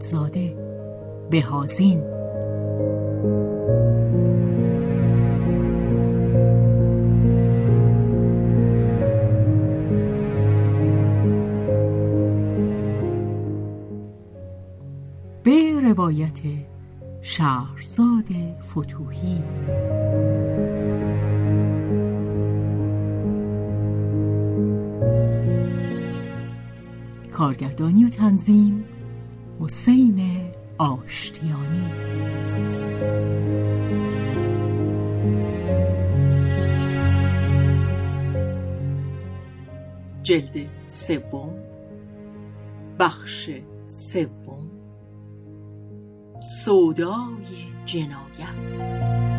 اعتمادزاده بهازین به روایت شهرزاد فتوهی. کارگردانی و تنظیم حسین آشتیانی. جلد سوم. بخش سوم. سودای جنایت.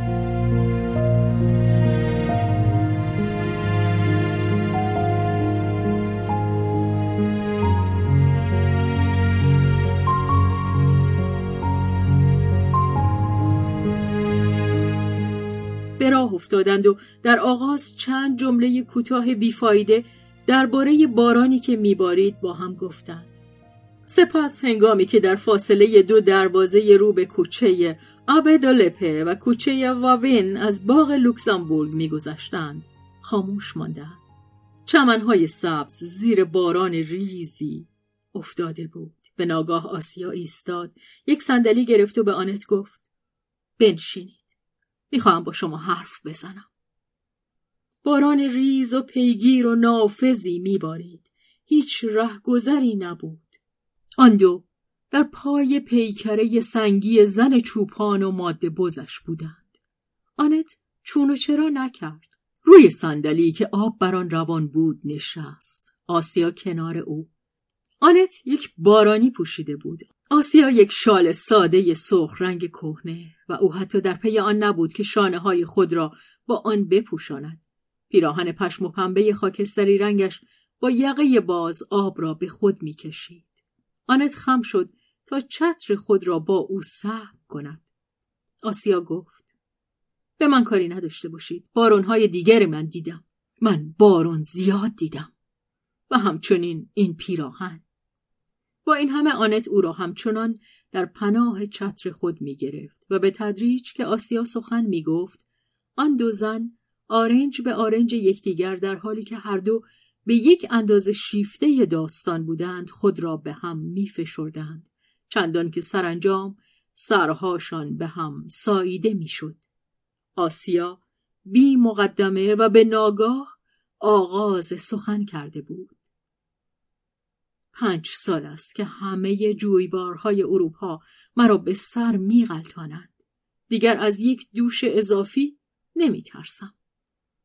راه افتادند و در آغاز چند جمله کوتاه بیفایده درباره بارانی که میبارید با هم گفتند. سپس هنگامی که در فاصله دو دروازه رو به کوچه آبدالپه و کوچه واوین از باغ لوکزامبورگ میگذشتند خاموش ماندند. چمنهای سبز زیر باران ریزی افتاده بود. به ناگاه آسیا ایستاد یک صندلی گرفت و به آنت گفت بنشینید. می‌خواهم با شما حرف بزنم. باران ریز و پیگیر و نافذی میبارید. هیچ رهگذری نبود. آن دو در پای پیکره سنگی زن چوپان و ماده بزش بودند. آنت چون و چرا نکرد. روی صندلی که آب بر آن روان بود نشست. آسیا کنار او. آنت یک بارانی پوشیده بود. آسیا یک شال ساده سرخ رنگ کهنه و او حتی در پی آن نبود که شانه های خود را با آن بپوشاند. پیراهن پشم و پنبه خاکستری رنگش با یقه باز آب را به خود می‌کشید. آنت خم شد تا چتر خود را با او سهم کند. آسیا گفت به من کاری نداشته باشید. بارونهای دیگر من دیدم. من بارون زیاد دیدم. و همچنین این پیراهن. با این همه آنت او را همچنان در پناه چتر خود می گرفت و به تدریج که آسیا سخن می گفت آن دو زن آرنج به آرنج یکدیگر در حالی که هر دو به یک اندازه شیفته داستان بودند خود را به هم می فشردند چندان که سرانجام سرهاشان به هم ساییده می شد. آسیا بی مقدمه و به ناگاه آغاز سخن کرده بود. پنج سال است که همه جویبارهای اروپا مرا به سر می غلطانند. دیگر از یک دوش اضافی نمی ترسم.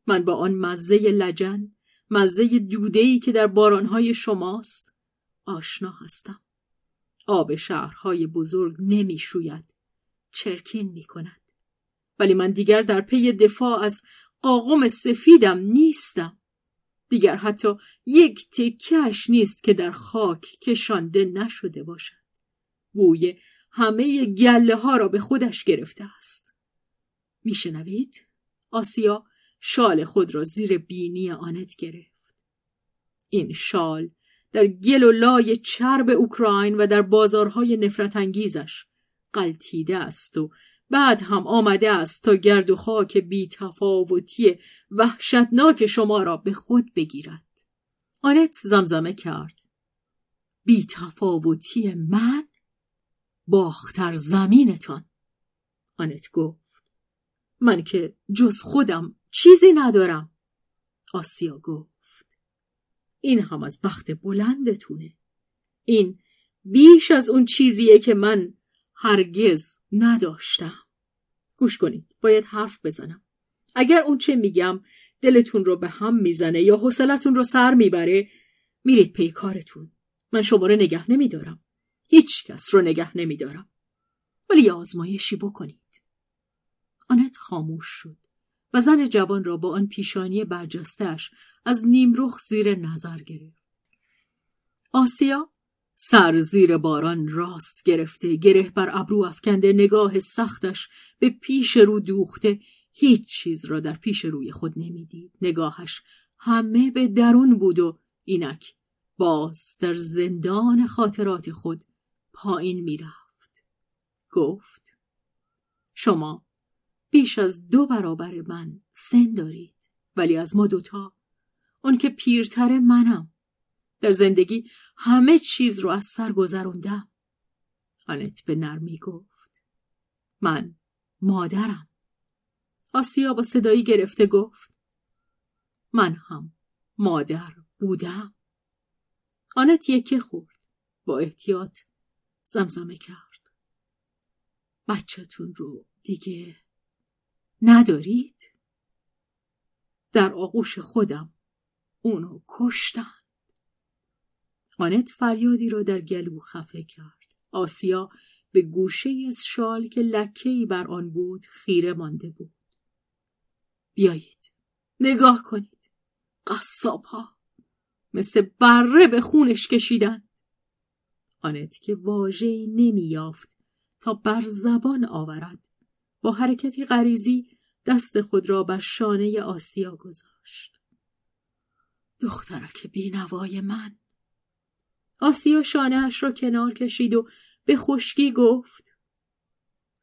من با آن مزه لجن مزه دودهی که در بارانهای شماست آشنا هستم. آب شهرهای بزرگ نمی شوید. چرکین می کند. ولی من دیگر در پی دفاع از قاقم سفیدم نیستم. دیگر حتی یک تکش نیست که در خاک کشانده نشده باشد. بوی همه گله ها را به خودش گرفته است. میشنوید؟ آسیا شال خود را زیر بینی آنت گرفت. این شال در گل و لای چرب اوکراین و در بازارهای نفرت انگیزش قلتیده است و بعد هم آمده است تا گرد و خاک بی تفاوتی وحشتناک شما را به خود بگیرد. آنت زمزمه کرد. بی تفاوتی من؟ باختر زمینتان. آنت گفت. من که جز خودم چیزی ندارم. آسیا گفت. این هم از بخت بلندتونه. این بیش از اون چیزیه که من هرگز نداشتم. گوش کنید باید حرف بزنم. اگر اون چه میگم دلتون رو به هم می‌زنه یا حوصلتون رو سر می‌بره میرید پی کارتون. من شما رو نگه نمیدارم. هیچ کس رو نگه نمیدارم. ولی یه آزمایشی بکنید. آنت خاموش شد و زن جوان را با آن پیشانی برجستش از نیمرخ زیر نظر گرفت. آسیا؟ سر زیر باران راست گرفته گره بر ابرو افکنده نگاه سختش به پیش رو دوخته. هیچ چیز را در پیش روی خود نمی‌دید. نگاهش همه به درون بود و اینک باز در زندان خاطرات خود پایین می‌رفت. گفت شما بیش از دو برابر من سن دارید ولی از ما دوتا اون که پیرتر منم. در زندگی همه چیز رو از سر گذروندم. آنت به نرمی گفت من مادرم. آسیا با صدایی گرفته گفت من هم مادر بودم. آنت یکی خورد با احتیاط زمزمه کرد. بچهتون رو دیگه ندارید؟ در آغوش خودم اونو کشتن. آنت فریادی را در گلو خفه کرد. آسیا به گوشه از شال که لکهی بر آن بود خیره مانده بود. بیایید نگاه کنید. قصاب ها مثل بره به خونش کشیدن. آنت که واژه‌ای نمییافت تا بر زبان آورد با حرکتی غریزی دست خود را بر شانه آسیا گذاشت. دخترک بینوای من آسیا شانهاش را کنار کشید و به خشکی گفت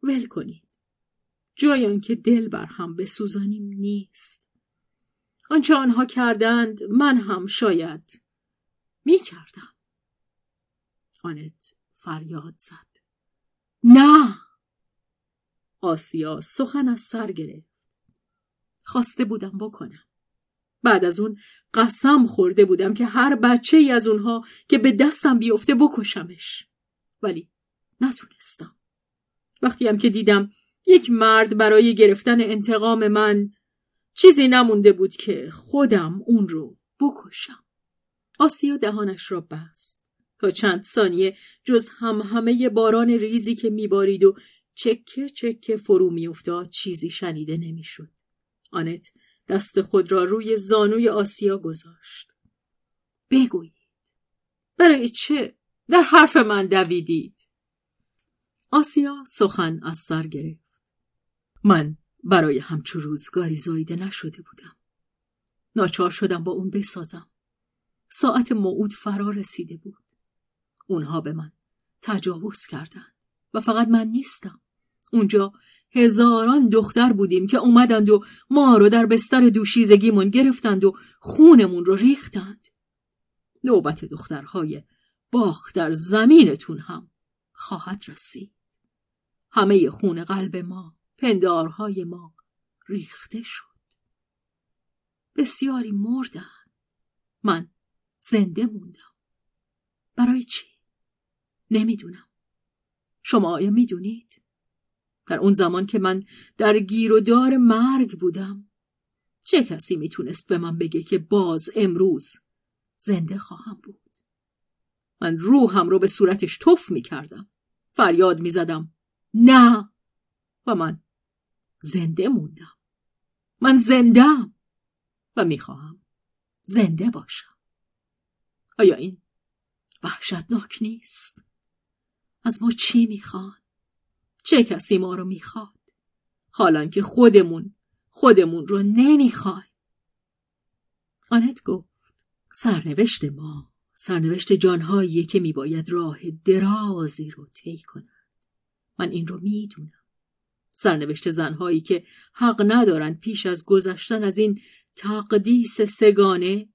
ول کنید. جای که دل بر هم بسوزانیم نیست. آنچه آنها کردند من هم شاید می کردم آنت فریاد زد. نه! آسیا سخن از سر گرفت. خواسته بودم بکنم. بعد از اون قسم خورده بودم که هر بچه ای از اونها که به دستم بیفته بکشمش. ولی نتونستم. وقتی هم که دیدم یک مرد برای گرفتن انتقام من چیزی نمونده بود که خودم اون رو بکشم. آسیا دهانش را بست. تا چند ثانیه جز هم همه باران ریزی که میبارید و چکه چکه فرو میافتاد چیزی شنیده نمی‌شد. آنت دست خود را روی زانوی آسیا گذاشت. بگویید. برای چه در حرف من دویدید؟ آسیا سخن از سر گرفت. من برای همچو روزگاری زایده نشده بودم. ناچار شدم با اون بسازم. ساعت موعود فرا رسیده بود. اونها به من تجاوز کردند و فقط من نیستم. اونجا هزاران دختر بودیم که اومدند و ما رو در بستر دوشیزگیمون گرفتند و خونمون رو ریختند. نوبت دخترهای باخ در زمینتون هم خواهد رسید. همه خون قلب ما، پندارهای ما ریخته شد. بسیاری مردن. من زنده موندم. برای چی؟ نمی‌دونم. شما آیا می‌دونید؟ در اون زمان که من در گیر و دار مرگ بودم. چه کسی می‌تونست به من بگه که باز امروز زنده خواهم بود؟ من روحم رو به صورتش تف می‌کردم. فریاد می‌زدم. نه! و من زنده موندم. من زندم و می‌خواهم زنده باشم. آیا این وحشتناک نیست؟ از ما چی می‌خوان؟ چه کسی ما رو می‌خواد؟ حالا که خودمون خودمون رو نمی‌خوایم. آنت گفت سرنوشت ما سرنوشت جانهایی که میباید راه درازی رو طی کنند. من این رو می‌دونم. سرنوشت زنهایی که حق ندارند پیش از گذشتن از این تقدیس سگانه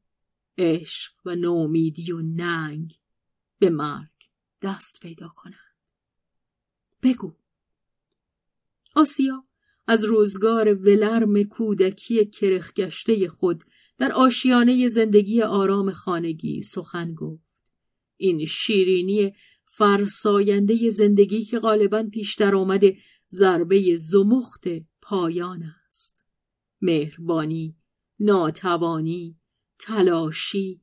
عشق و نومیدی و ننگ به مرگ دست پیدا کنند. بگو آسیا از روزگار ولرم کودکی کرخگشته خود در آشیانه زندگی آرام خانگی سخن گفت. این شیرینی فرساینده زندگی که غالبا پیشتر آمده ضربه زمخت پایان است. مهربانی ناتوانی تلاشی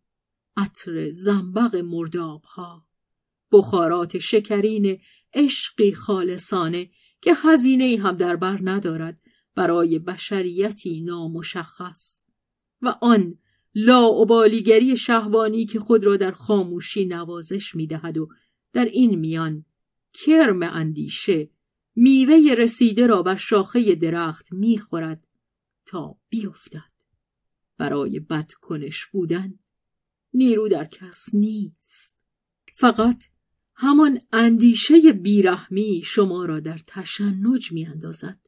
عطر زنبق مردابها. بخارات شکرین عشقی خالصانه که هزینه هم در بر ندارد برای بشریتی نامشخص. و آن لاعبالیگری شهوانی که خود را در خاموشی نوازش می‌دهد و در این میان کرم اندیشه میوه رسیده را بر شاخه درخت می‌خورد تا بیفتد. برای بدکنش بودن نیرو در کس نیست. فقط همان اندیشه بیرحمی شما را در تشنج میاندازد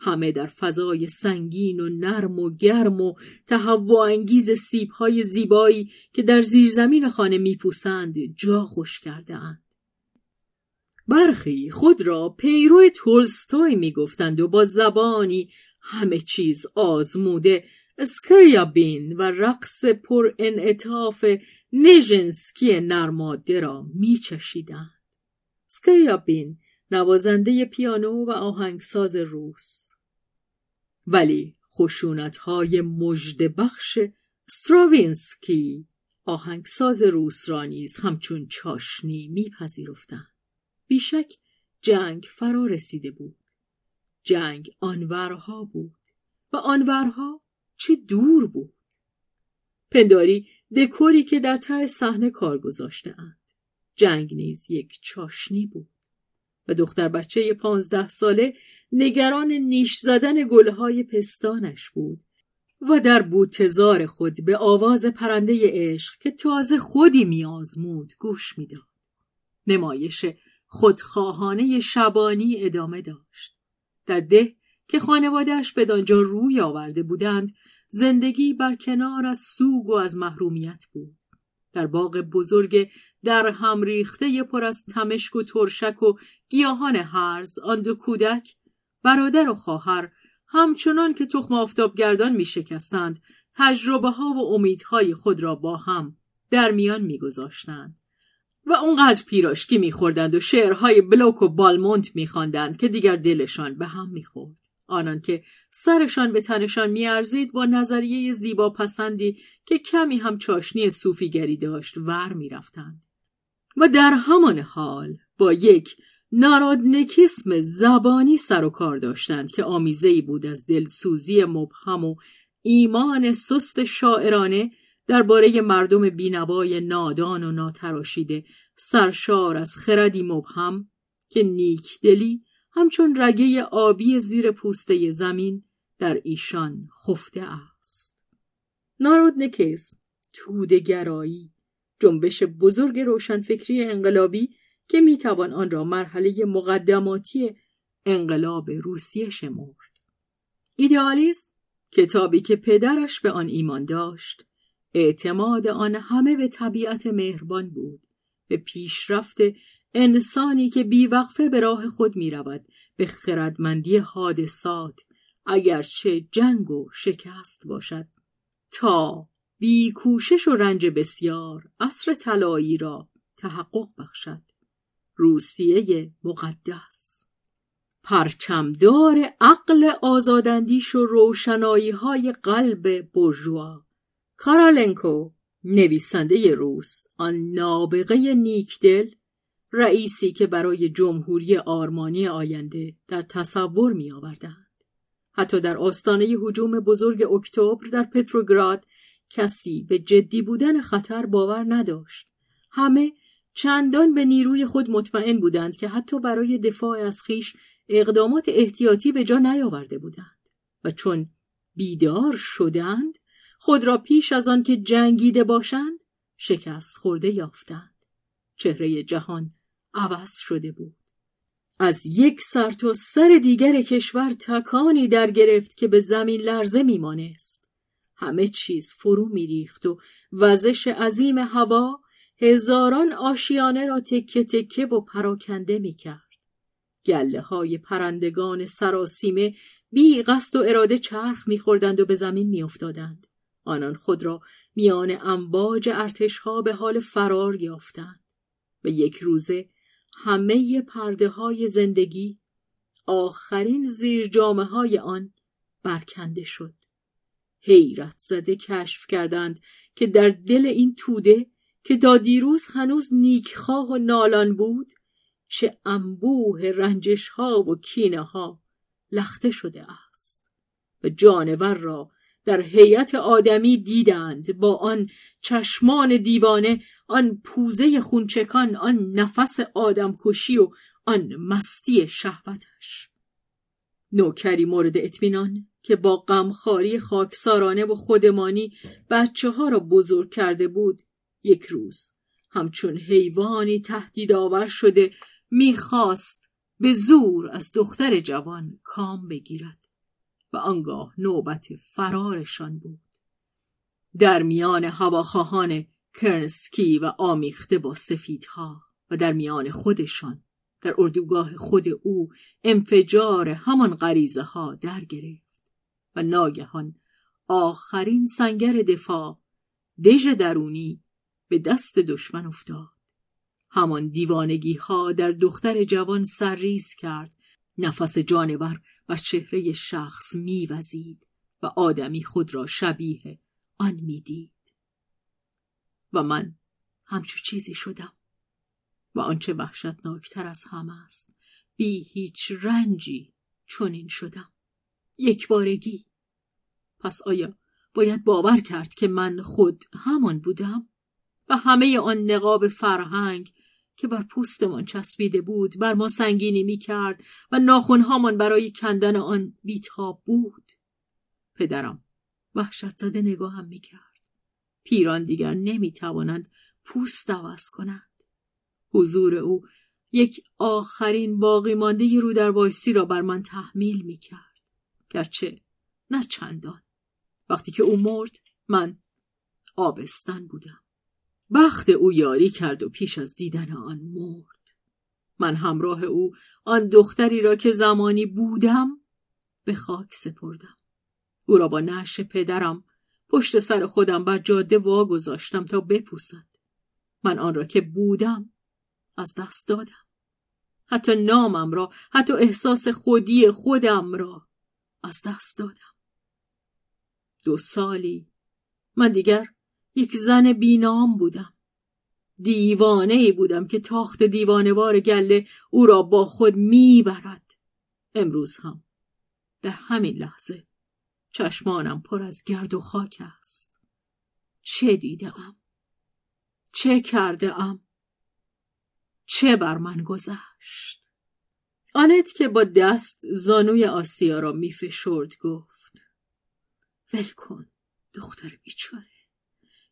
همه در فضای سنگین و نرم و گرم و تهوع انگیز سیبهای زیبایی که در زیرزمین خانه میپوسند جا خوش کرده اند. برخی خود را پیرو تولستوی می‌گفتند و با زبانی همه چیز آزموده اسکریابین و رقص پر انعطاف نژنسکی نرماده را میچشیدند. اسکریابین نوازنده پیانو و آهنگساز روس. ولی خشونت های مجد بخش استراوینسکی آهنگساز روس را نیز همچون چاشنی میپذیرفتند. بیشک جنگ فرا رسیده بود. جنگ آنورها بود و آنورها چه دور بود پنداری دکوری که در ته صحنه کار گذاشته اند. جنگ نیز یک چاشنی بود و دختر بچه پانزده ساله نگران نیش زدن گلهای پستانش بود و در بوتزار خود به آواز پرنده عشق که تازه خودی میآزمود گوش می‌داد. نمایش خودخواهانه شبانی ادامه داشت. در ده که خانوادهش به دانجا روی آورده بودند زندگی بر کنار از سوگ و از محرومیت بود. در باغ بزرگ در هم ریخته پر از تمشک و ترشک و گیاهان هرز آن دو کودک برادر و خواهر همچنان که تخم آفتابگردان می شکستند تجربه ها و امیدهای خود را با هم در میان می گذاشتند. و اونقدر پیراشکی میخوردند و شعرهای بلوک و بالمونت میخواندند که دیگر دلشان به هم می‌خورد آنان که سرشان به تنشان میارزید با نظریه زیبا پسندی که کمی هم چاشنی صوفیگری داشت ور می‌رفتند. و در همان حال با یک نارادنکیسم زبانی سر و کار داشتند که آمیزه بود از دلسوزی مبهم و ایمان سست شاعرانه درباره مردم بینوای نادان و ناتراشیده سرشار از خردی مبهم که نیکدلی همچون رگه آبی زیر پوسته زمین در ایشان خفته است. نارودنکیسم تودگرایی جنبش بزرگ روشنفکری انقلابی که می‌توان آن را مرحله مقدماتی انقلاب روسیه شمرد. ایدئالیسم کتابی که پدرش به آن ایمان داشت اعتماد آن همه به طبیعت مهربان بود به پیشرفت انسانی که بیوقفه به راه خود می رود به خردمندی حادثات اگرچه جنگ و شکست باشد. تا بی کوشش و رنج بسیار عصر طلایی را تحقق بخشد. روسیه مقدس. پرچمدار عقل آزادندیش و روشنایی های قلب برجوا کارالنکو نویسنده روس آن نابغه نیکدل رئیسی که برای جمهوری آرمانی آینده در تصور می آوردند. حتی در آستانه هجوم بزرگ اکتبر در پتروگراد کسی به جدی بودن خطر باور نداشت. همه چندان به نیروی خود مطمئن بودند که حتی برای دفاع از خیش اقدامات احتیاطی به جا نیاورده بودند و چون بیدار شدند خود را پیش از آن که جنگیده باشند شکست خورده یافتند چهره جهان عوض شده بود از یک سر تا سر دیگر کشور تکانی در گرفت که به زمین لرزه میمانست. همه چیز فرو میریخت و وزش عظیم هوا هزاران آشیانه را تکه تکه و پراکنده می‌کرد. گله های پرندگان سراسیمه بی قصد و اراده چرخ میخوردند و به زمین میافتادند. آنان خود را میان امواج ارتشها به حال فرار یافتند. و یک روزه همه پرده های زندگی آخرین زیر جامعه های آن برکنده شد. حیرت زده کشف کردند که در دل این توده که تا دیروز هنوز نیکخواه و نالان بود چه انبوه رنجش ها و کینه ها لخته شده است و جانور را در هیئت آدمی دیدند با آن چشمان دیوانه آن پوزه خونچکان آن نفس آدمکشی و آن مستی شهوتش. نوکری مورد اطمینان که با غمخواری خاکسارانه و خودمانی بچه ها را بزرگ کرده بود. یک روز همچون حیوانی تهدید آور شده می‌خواست به زور از دختر جوان کام بگیرد و آنگاه نوبت فرارشان بود. در میان هواخواهان کرنسکی و آمیخته با سفیدها و در میان خودشان در اردوگاه خود او انفجار همان غریزه ها در گرفت و ناگهان آخرین سنگر دفاع دژ درونی به دست دشمن افتاد. همان دیوانگی ها در دختر جوان سرریز کرد. نفس جانور و چهره شخص میوزید و آدمی خود را شبیه آن می‌دید. و من همچو چیزی شدم. و آنچه وحشتناکتر از همه است بی هیچ رنجی چنین شدم. یک بارگی. پس آیا باید باور کرد که من خود همان بودم؟ و همه آن نقاب فرهنگ که بر پوستمان چسبیده بود بر ما سنگینی می کرد و ناخونهامان برای کندن آن بیتاب بود. پدرم وحشت زده نگاهم می کرد پیران دیگر نمی توانند پوست عوض کنند. حضور او یک آخرین باقی مانده رو در وایسی را بر من تحمیل می کرد گرچه نه چندان. وقتی که او مرد من آبستن بودم. بخت او یاری کرد و پیش از دیدن آن مرد. من همراه او آن دختری را که زمانی بودم به خاک سپردم. او را با نعش پدرم پشت سر خودم بر جاده واگذاشتم تا بپوسد. من آن را که بودم از دست دادم. حتی نامم را حتی احساس خودی خودم را از دست دادم. دو سالی من دیگر یک زن بینام بودم. دیوانه ای بودم که تاخت دیوانوار گله او را با خود می‌برد. امروز هم در همین لحظه چشمانم پر از گرد و خاک است. چه دیدم چه کرده ام؟ چه بر من گذشت؟ آنت که با دست زانوی آسیا را میفشرد گفت ول کن دختر بیچاره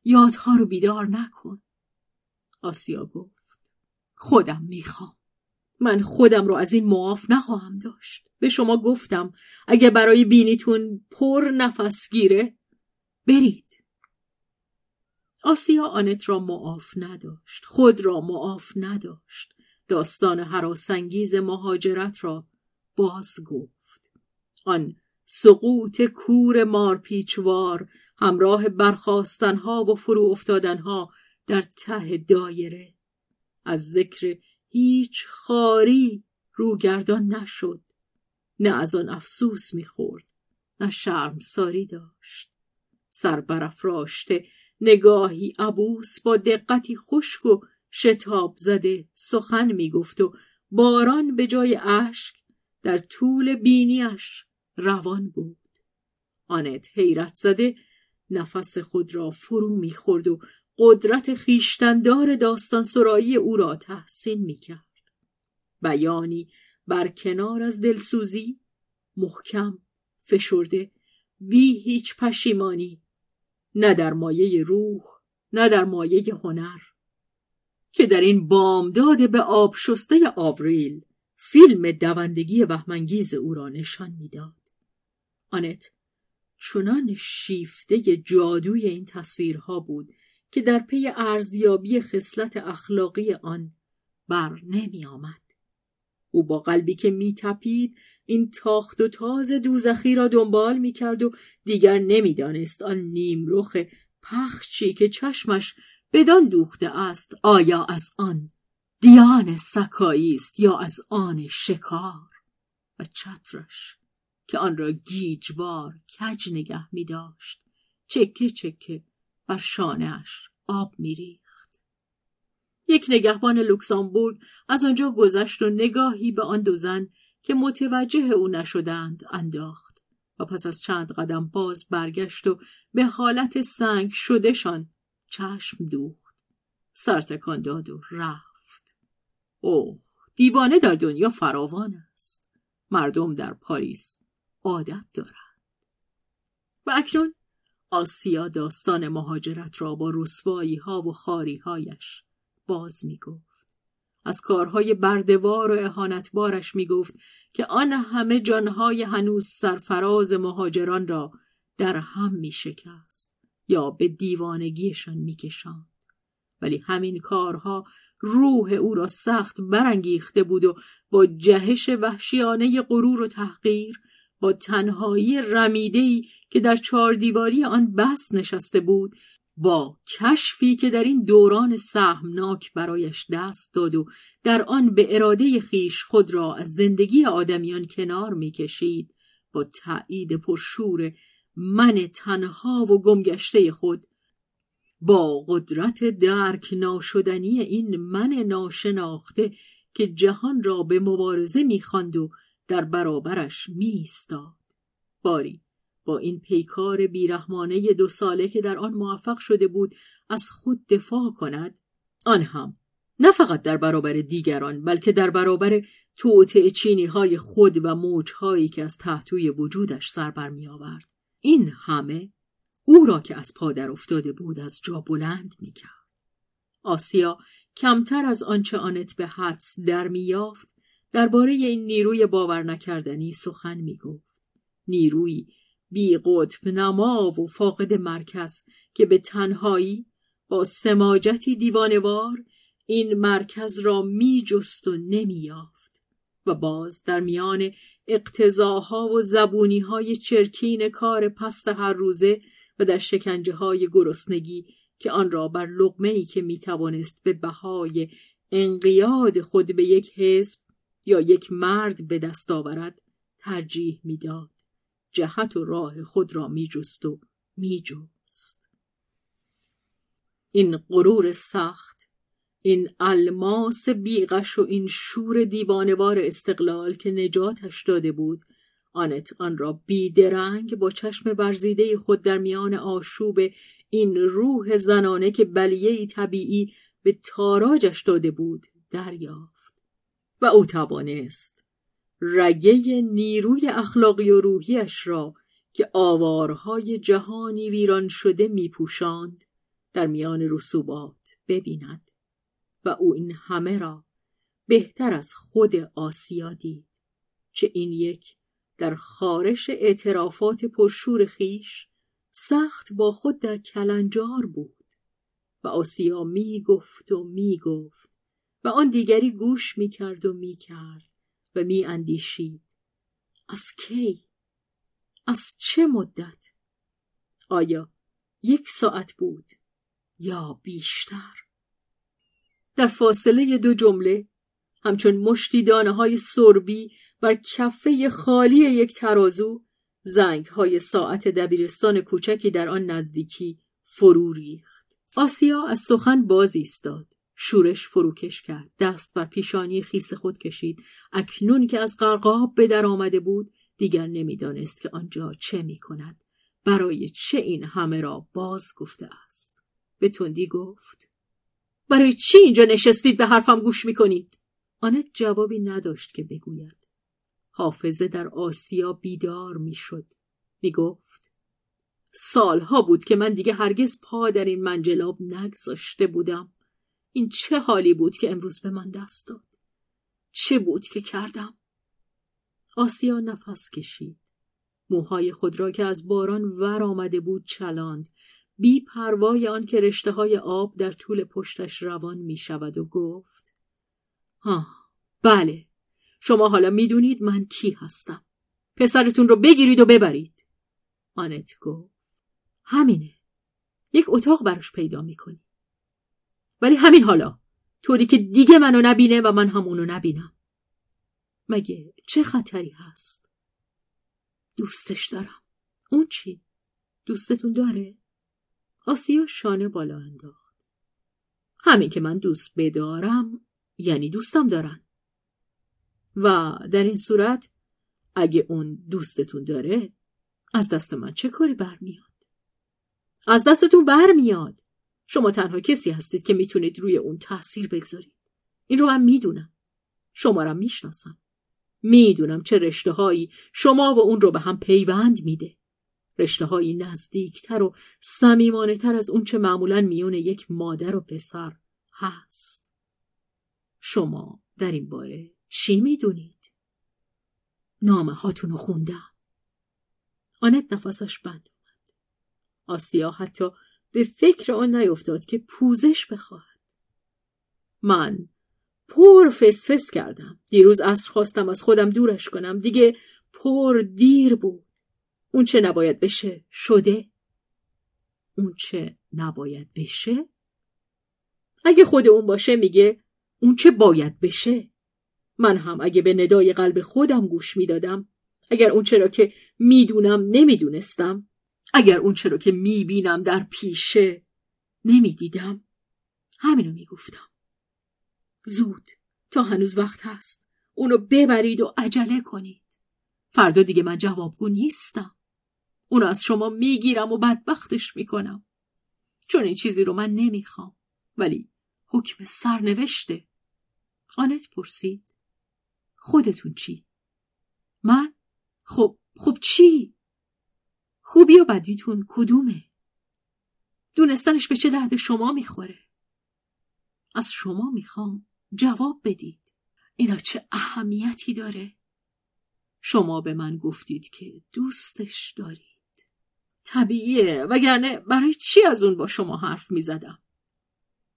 یادها رو بیدار نکن. آسیا گفت خودم می‌خوام من خودم رو از این معاف نخواهم داشت. به شما گفتم اگه برای بینیتون پر نفس گیره برید. آسیا آنت را معاف نداشت خود را معاف نداشت. داستان حراسنگیز مهاجرت را باز گفت. آن سقوط کور مارپیچوار همراه برخواستنها و فرو افتادنها در ته دایره. از ذکر هیچ خاری روگردان نشد. نه از آن افسوس می‌خورد نه ساری داشت. سر برافراشته نگاهی عبوس با دقتی خشک و شتاب زده سخن می‌گفت و باران به جای اشک در طول بینیش روان بود. آنت حیرت زده نفس خود را فرو می‌خورد و قدرت خیشتندار داستان سرایی او را تحسین می‌کرد. بیانی بر کنار از دلسوزی محکم فشرده بی هیچ پشیمانی نه در مایه روح نه در مایه هنر. که در این بامداد به آب شسته آوریل فیلم دوندگی وهمانگیز او را نشان می‌داد. آنت چنان شیفته جادوی این تصویرها بود که در پی ارزیابی خصلت اخلاقی آن بر نمی آمد. او با قلبی که می تپید این تاخت و تاز دوزخی را دنبال می کرد و دیگر نمی‌دانست آن نیم رخ پخچی که چشمش بدان دوخته است آیا از آن دیان سکایی است یا از آن شکار و چترش که آن را گیجوار کج نگه می داشت چکه چکه بر شانهاش آب میریخت. یک نگهبان لوکزامبورگ از آنجا گذشت و نگاهی به آن دو زن که متوجه او نشدند انداخت و پس از چند قدم باز برگشت و به حالت سنگ شدهشان چشم دوخت. سرتکان داد و رفت. اوه دیوانه در دنیا فراوان است. مردم در پاریس عادت دارند. و اکنون آسیا داستان مهاجرت را با رسوایی ها و خاری هایش باز می گفت. از کارهای بردوار و اهانتبارش می گفت که آن همه جانهای هنوز سرفراز مهاجران را در هم می شکست یا به دیوانگیشان می کشند. ولی همین کارها روح او را سخت برانگیخته بود و با جهش وحشیانه غرور و تحقیر با تنهایی رمیدهی که در چهار دیواری آن بس نشسته بود با کشفی که در این دوران سهمناک برایش دست داد و در آن به اراده خیش خود را از زندگی آدمیان کنار می‌کشید با تایید پرشور من تنها و گمگشته خود با قدرت درک ناشدنی این من ناشناخته که جهان را به مبارزه می‌خواند و در برابرش میستاد باری با این پیکار بیرحمانه دو ساله که در آن موفق شده بود از خود دفاع کند آن هم نه فقط در برابر دیگران بلکه در برابر توطعه چینی های خود و موجهایی که از تحتوی وجودش سر برمی آورد این همه او را که از پادر افتاده بود از جا بلند می کرد. آسیا کمتر از آنچه آنت به حدس در میافت درباره این نیروی باور نکردنی سخن می گفت. نیرویی بی قطب نما و فاقد مرکز که به تنهایی با سماجتی دیوانوار این مرکز را می جست و نمی یافت و باز در میان اقتضاها و زبونی های چرکین کار پست هر روزه و در شکنجه های گرسنگی که آن را بر لغمه ای که می توانست به بهای انقیاد خود به یک حزب یا یک مرد به دست آورد ترجیح می‌داد. جهت و راه خود را میجست و میجست این غرور سخت این الماس بیغش و این شور دیوانوار استقلال که نجاتش داده بود آنت آن را بیدرنگ با چشم برزیده خود در میان آشوب این روح زنانه که بلیه طبیعی به تاراجش داده بود دریافت و او توانست رگه نیروی اخلاقی و روحیش را که آوارهای جهانی ویران شده میپوشاند در میان رسوبات ببیند و او این همه را بهتر از خود آسیا دید چه این یک در خارش اعترافات پرشور خیش سخت با خود در کلنجار بود و آسیا می گفت و می گفت و آن دیگری گوش می کرد و می کرد و می اندیشید از کی؟ از چه مدت؟ آیا یک ساعت بود یا بیشتر؟ در فاصله دو جمله همچون مشتی دانه های سربی بر کفه خالی یک ترازو زنگ های ساعت دبیرستان کوچکی در آن نزدیکی فرو ریخت. آسیا از سخن باز ایستاد. شورش فروکش کرد. دست بر پیشانی خیس خود کشید. اکنون که از قرقاب به در آمده بود دیگر نمی‌دانست که آنجا چه می کند برای چه این همه را باز گفته است؟ به تندی گفت برای چی اینجا نشستید به حرفم گوش می کنید آنت جوابی نداشت که بگوید. حافظه در آسیا بیدار می‌شد. می‌گفت سالها بود که من دیگه هرگز پا در این منجلاب نگذاشته بودم. این چه حالی بود که امروز به من دست داد؟ چه بود که کردم؟ آسیا نفس کشید. موهای خود را که از باران ور آمده بود چلاند. بی پروای آن که رشته های آب در طول پشتش روان می شود و گفت ها بله. شما حالا می‌دونید من کی هستم. پسرتون رو بگیرید و ببرید. آنت گفت همینه. یک اتاق براش پیدا می‌کنی. ولی همین حالا طوری که دیگه منو نبینه و من هم اونو نبینم. مگه چه خطری هست؟ دوستش دارم. اون چی؟ دوستتون داره؟ آسیا شانه بالا انداخت. همین که من دوست بدارم یعنی دوستم دارن. و در این صورت اگه اون دوستتون داره از دست من چه کاری برمیاد؟ از دستتون برمیاد. شما تنها کسی هستید که می‌تونید روی اون تاثیر بگذارید. این رو من می‌دونم. شما را می‌شناسم. می‌دونم چه رشته هایی شما و اون رو به هم پیوند میده. رشته هایی نزدیکتر و صمیمانه تر از اون چه معمولا میون یک مادر و پسر هست. شما در این باره چی می‌دونید؟ نامه هاتون رو خوندم. آنت نفسش بند اومد. آسیا حتی به فکر آن نیفتاد که پوزش بخواهد. من پر فسفس کردم. دیروز اصر خواستم از خودم دورش کنم. دیگه پر دیر بود. اون چه نباید بشه شده. اون چه نباید بشه؟ اگه خود اون باشه میگه اون چه باید بشه؟ من هم اگه به ندای قلب خودم گوش می‌دادم اگر اون چرا که می‌دونم نمی‌دونستم اگر اون چرا که می‌بینم در پیشه نمی‌دیدم همینو می‌گفتم. زود تا هنوز وقت هست. اونو ببرید و عجله کنید. فردا دیگه من جوابگو نیستم. اونو از شما می‌گیرم و بدبختش می‌کنم. چون این چیزی رو من نمی‌خوام. ولی حکم سرنوشته. آنت پرسید خودتون چی؟ من؟ خب خب چی؟ خوبی و بدیتون کدومه؟ دونستنش به چه درد شما می‌خوره؟ از شما می‌خوام جواب بدید اینا چه اهمیتی داره؟ شما به من گفتید که دوستش دارید طبیعیه وگرنه برای چی از اون با شما حرف می‌زدم؟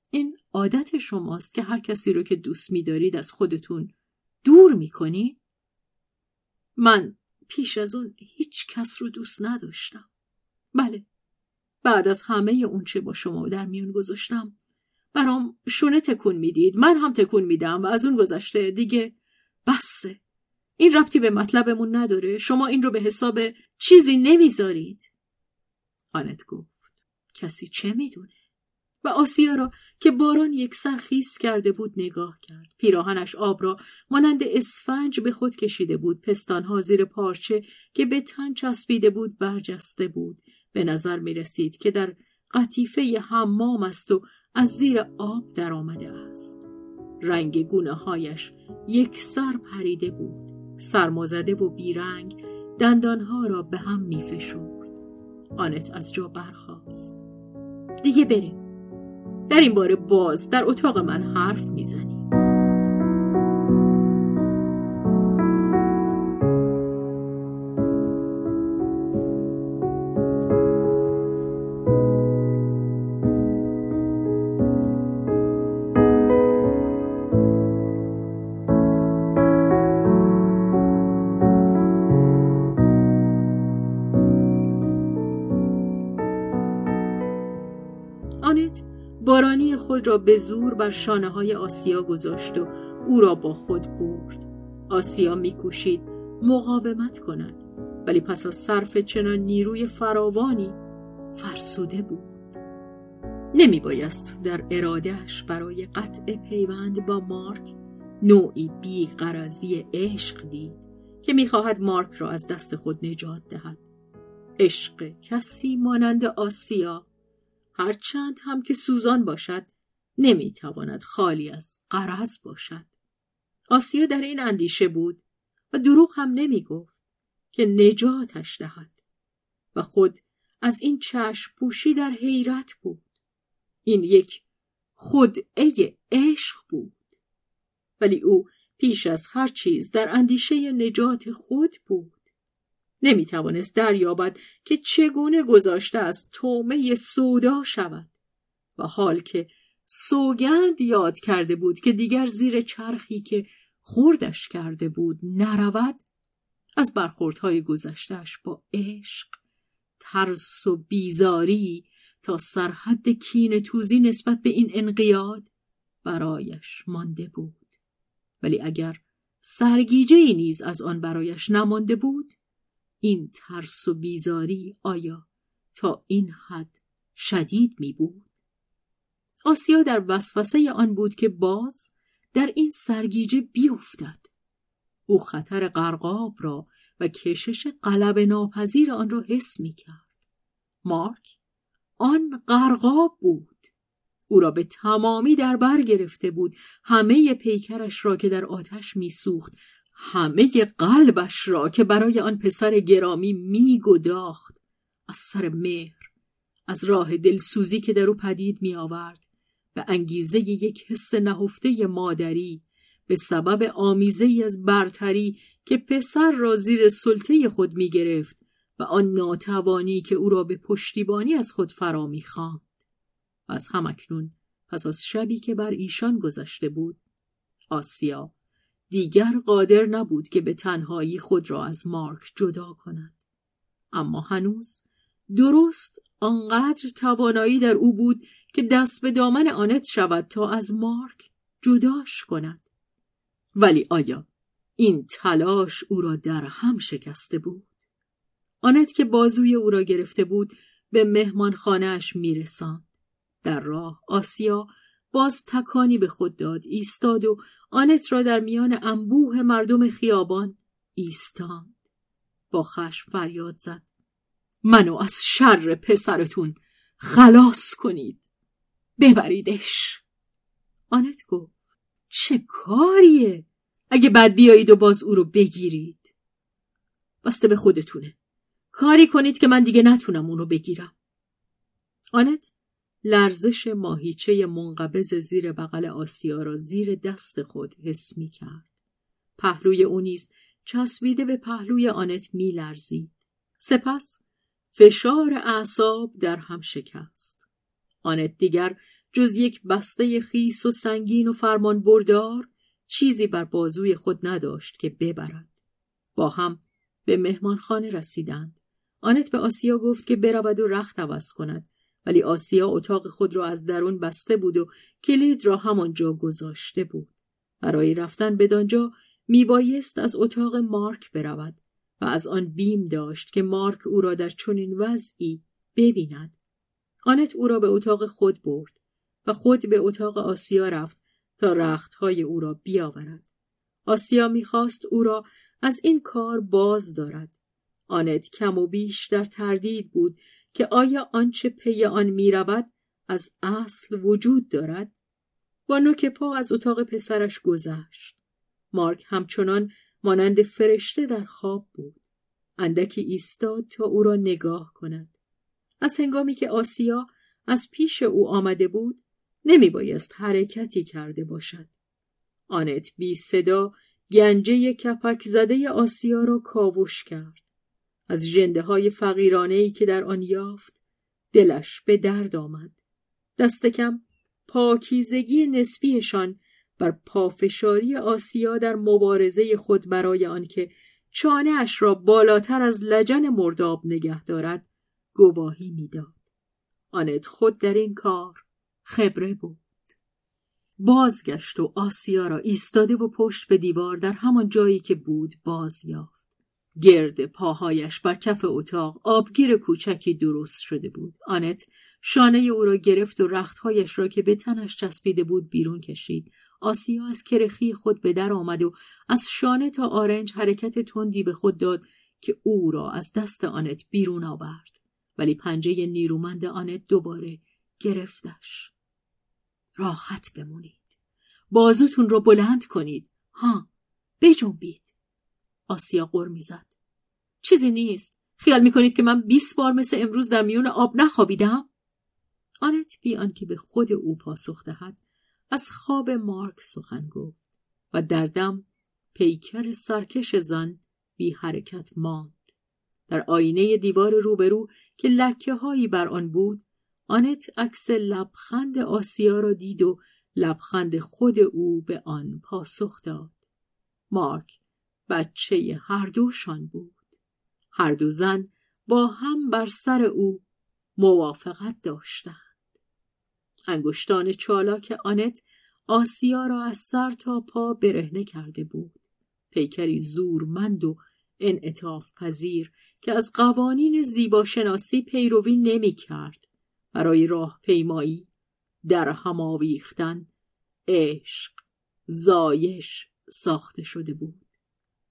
این عادت شماست که هر کسی رو که دوست میدارید از خودتون دور می‌کنی؟ من پیش از اون هیچ کس رو دوست نداشتم. بله. بعد از همه اون چه با شما در میون گذاشتم برام شونه تکون می‌دید من هم تکون میدم و از اون گذشته دیگه بسه این ربطی به مطلبمون نداره شما این رو به حساب چیزی نمی‌ذارید آنت گفت کسی چه می‌دونه و آسیا را که باران یک خیس کرده بود نگاه کرد. پیراهنش آب را مانند اسفنج به خود کشیده بود. پستانها زیر پارچه که به تن چسبیده بود برجسته بود. به نظر می رسید که در قطیفه حمام است و از زیر آب در آمده است. رنگ گونه هایش یک سر پریده بود. سرمازده و بیرنگ دندانها را به هم می فشورد. آنت از جا برخاست. دیگه بریم. در این باره باز در اتاق من حرف می‌زنی. به زور بر شانه های آسیا گذاشت و او را با خود برد. آسیا میکوشید مقاومت کند ولی پس از صرف چنان نیروی فراوانی فرسوده بود. نمی بایست در ارادهش برای قطع پیوند با مارک نوعی بیقرازی عشق دید که می‌خواهد مارک را از دست خود نجات دهد. عشق کسی مانند آسیا هرچند هم که سوزان باشد نمی‌تواند خالی از قرض باشد. آسیا در این اندیشه بود و دروغ هم نمی گفت که نجاتش دهد و خود از این چشم پوشی در حیرت بود. این یک خودعه عشق بود. ولی او پیش از هر چیز در اندیشه نجات خود بود. نمی توانست دریابد که چگونه گذاشته از تومه سودا شود و حال که سوگند یاد کرده بود که دیگر زیر چرخی که خوردش کرده بود نرود از برخوردهای گذشتش با عشق ترس و بیزاری تا سرحد کین توزی نسبت به این انقیاد برایش مانده بود. ولی اگر سرگیجه ای نیز از آن برایش نمانده بود این ترس و بیزاری آیا تا این حد شدید می بود؟ آسیا در وسوسه آن بود که باز در این سرگیجه بیفتد. او خطر غرقاب را و کشش قلب ناپذیر آن را حس می کرد مارک آن غرقاب بود. او را به تمامی در بر گرفته بود. همه پیکرش را که در آتش میسوخت همه قلبش را که برای آن پسر گرامی میگداخت. از سر مهر از راه دلسوزی که در او پدید می آورد به انگیزه یک حس نهفته مادری به سبب آمیزه از برتری که پسر را زیر سلطه خود می گرفت و آن ناتوانی که او را به پشتیبانی از خود فرا می خواند. از همکنون پس از شبی که بر ایشان گذشته بود آسیا دیگر قادر نبود که به تنهایی خود را از مارک جدا کند اما هنوز درست آنقدر توانایی در او بود که دست به دامن آنت شود تا از مارک جداش کند. ولی آیا این تلاش او را در هم شکسته بود؟ آنت که بازوی او را گرفته بود به مهمانخانهاش میرساند. در راه آسیا باز تکانی به خود داد ایستاد و آنت را در میان انبوه مردم خیابان ایستاند. با خشم فریاد زد. منو از شر پسرتون خلاص کنید. ببریدش آنت گفت چه کاریه اگه بعد بیایید و باز او رو بگیرید بسته به خودتونه کاری کنید که من دیگه نتونم اون رو بگیرم آنت لرزش ماهیچه منقبض زیر بغل آسیا را زیر دست خود حس می کرد. پهلوی او نیز چسبیده به پهلوی آنت می لرزید. سپس فشار اعصاب در هم شکست. آنت دیگر جز یک بسته خیس و سنگین و فرمان بردار چیزی بر بازوی خود نداشت که ببرد. با هم به مهمانخانه رسیدند. آنت به آسیا گفت که برود و رخت عوض کند ولی آسیا اتاق خود را از درون بسته بود و کلید را همانجا گذاشته بود. برای رفتن بدانجا میبایست از اتاق مارک برود و از آن بیم داشت که مارک او را در چنین وضعی ببیند. آنت او را به اتاق خود برد و خود به اتاق آسیا رفت تا رختهای او را بیاورد. آسیا می‌خواست او را از این کار باز دارد. آنت کم و بیش در تردید بود که آیا آنچه پی آن می رود از اصل وجود دارد؟ با نوک پا از اتاق پسرش گذشت. مارک همچنان مانند فرشته در خواب بود. اندکی ایستاد تا او را نگاه کند. از هنگامی که آسیا از پیش او آمده بود نمی بایست حرکتی کرده باشد. آنت بی صدا گنجه کپک زده آسیا را کاوش کرد. از جنده های فقیرانه که در آن یافت دلش به درد آمد دست کم پاکیزگی نسبیشان بر پافشاری آسیا در مبارزه خود برای آنکه چانه اش را بالاتر از لجن مرداب نگه دارد گواهی می‌داد. آنت خود در این کار خبره بود. بازگشت و آسیا را ایستاده و پشت به دیوار در همان جایی که بود باز یافت. گرد پاهایش بر کف اتاق آبگیر کوچکی درست شده بود. آنت شانه او را گرفت و رختهایش را که به تنش چسبیده بود بیرون کشید. آسیا از کرخی خود به در آمد و از شانه تا آرنج حرکت تندی به خود داد که او را از دست آنت بیرون آورد. ولی پنجه نیرومند آنت دوباره گرفتش. راحت بمونید. بازوتون را بلند کنید. ها بجنبید. آسیا غر می‌زد. چیزی نیست. خیال می‌کنید که من بیست بار مثل امروز در میون آب نخوابیدم؟ آنت بی آنکه به خود او پاسخ دهد از خواب مارک سخن گفت و در دم پیکر سرکش زن بی حرکت ماند. در آینه دیوار روبرو که لکه هایی بر آن بود آنت عکس لبخند آسیا را دید و لبخند خود او به آن پاسخ داد. مارک بچه هر دوشان بود. هر دو زن با هم بر سر او موافقت داشتند. انگشتان چالاک آنت آسیا را از سر تا پا برهنه کرده بود. پیکری زورمند و انعطاف پذیر که از قوانین زیباشناسی پیروی نمی کرد برای راه پیمایی در هم آویختن عشق زایش ساخته شده بود.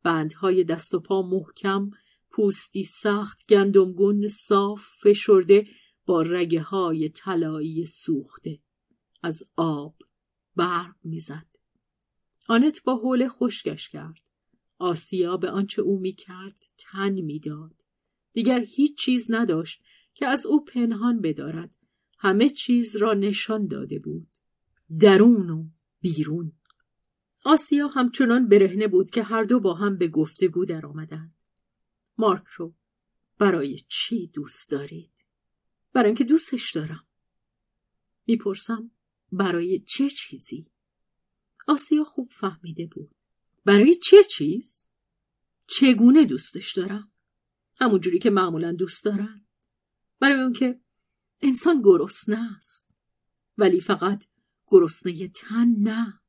بندهای دست و پا محکم پوستی سخت گندمگون صاف فشرده با رگه های طلایی سوخته. از آب برق می‌زد. آنت با حول خشکش کرد. آسیا به آنچه او می‌کرد تن می‌داد. دیگر هیچ چیز نداشت که از او پنهان بدارد. همه چیز را نشان داده بود. درون و بیرون. آسیا همچنان برهنه بود که هر دو با هم به گفتگو در آمدند مارک رو برای چی دوست دارید؟ برای اینکه دوستش دارم. می‌پرسم برای چه چیزی؟ آسیا خوب فهمیده بود. برای چه چیز؟ چگونه دوستش دارم؟ همونجوری که معمولا دوست دارن برای اون انسان گرسنه است. ولی فقط گرسنه تن نه.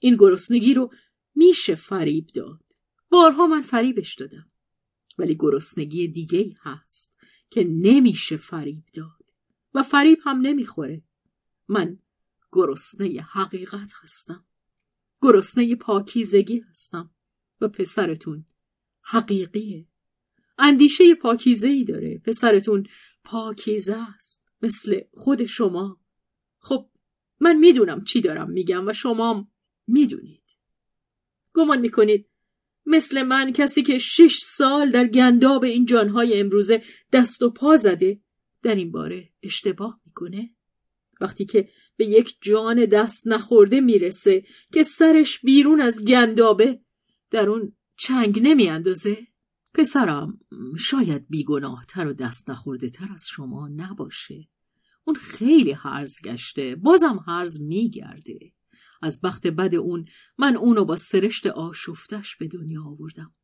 این گرسنگی رو میشه فریب داد. بارها من فریبش دادم. ولی گرسنگی دیگه هست که نمیشه فریب داد. و فریب هم نمی‌خوره. من گرسنه حقیقت هستم. گرسنه پاکیزگی هستم و پسرتون حقیقیه. اندیشه پاکیزه ای داره. پسرتون پاکیزه است مثل خود شما. خب من می‌دونم چی دارم میگم و شما می‌دونید. گمان می‌کنید مثل من کسی که شش سال در گنداب این جانهای امروزه دست و پا زده در این باره اشتباه می‌کنه؟ وقتی که به یک جان دست نخورده می‌رسه که سرش بیرون از گندابه. در اون چنگ نمیاندازه. پسرم شاید بیگناهتر و دست نخورده تر از شما نباشه. اون خیلی هرز گشته بازم هرز میگرده. از بخت بد اون من اونو با سرشت آشفتش به دنیا آوردم.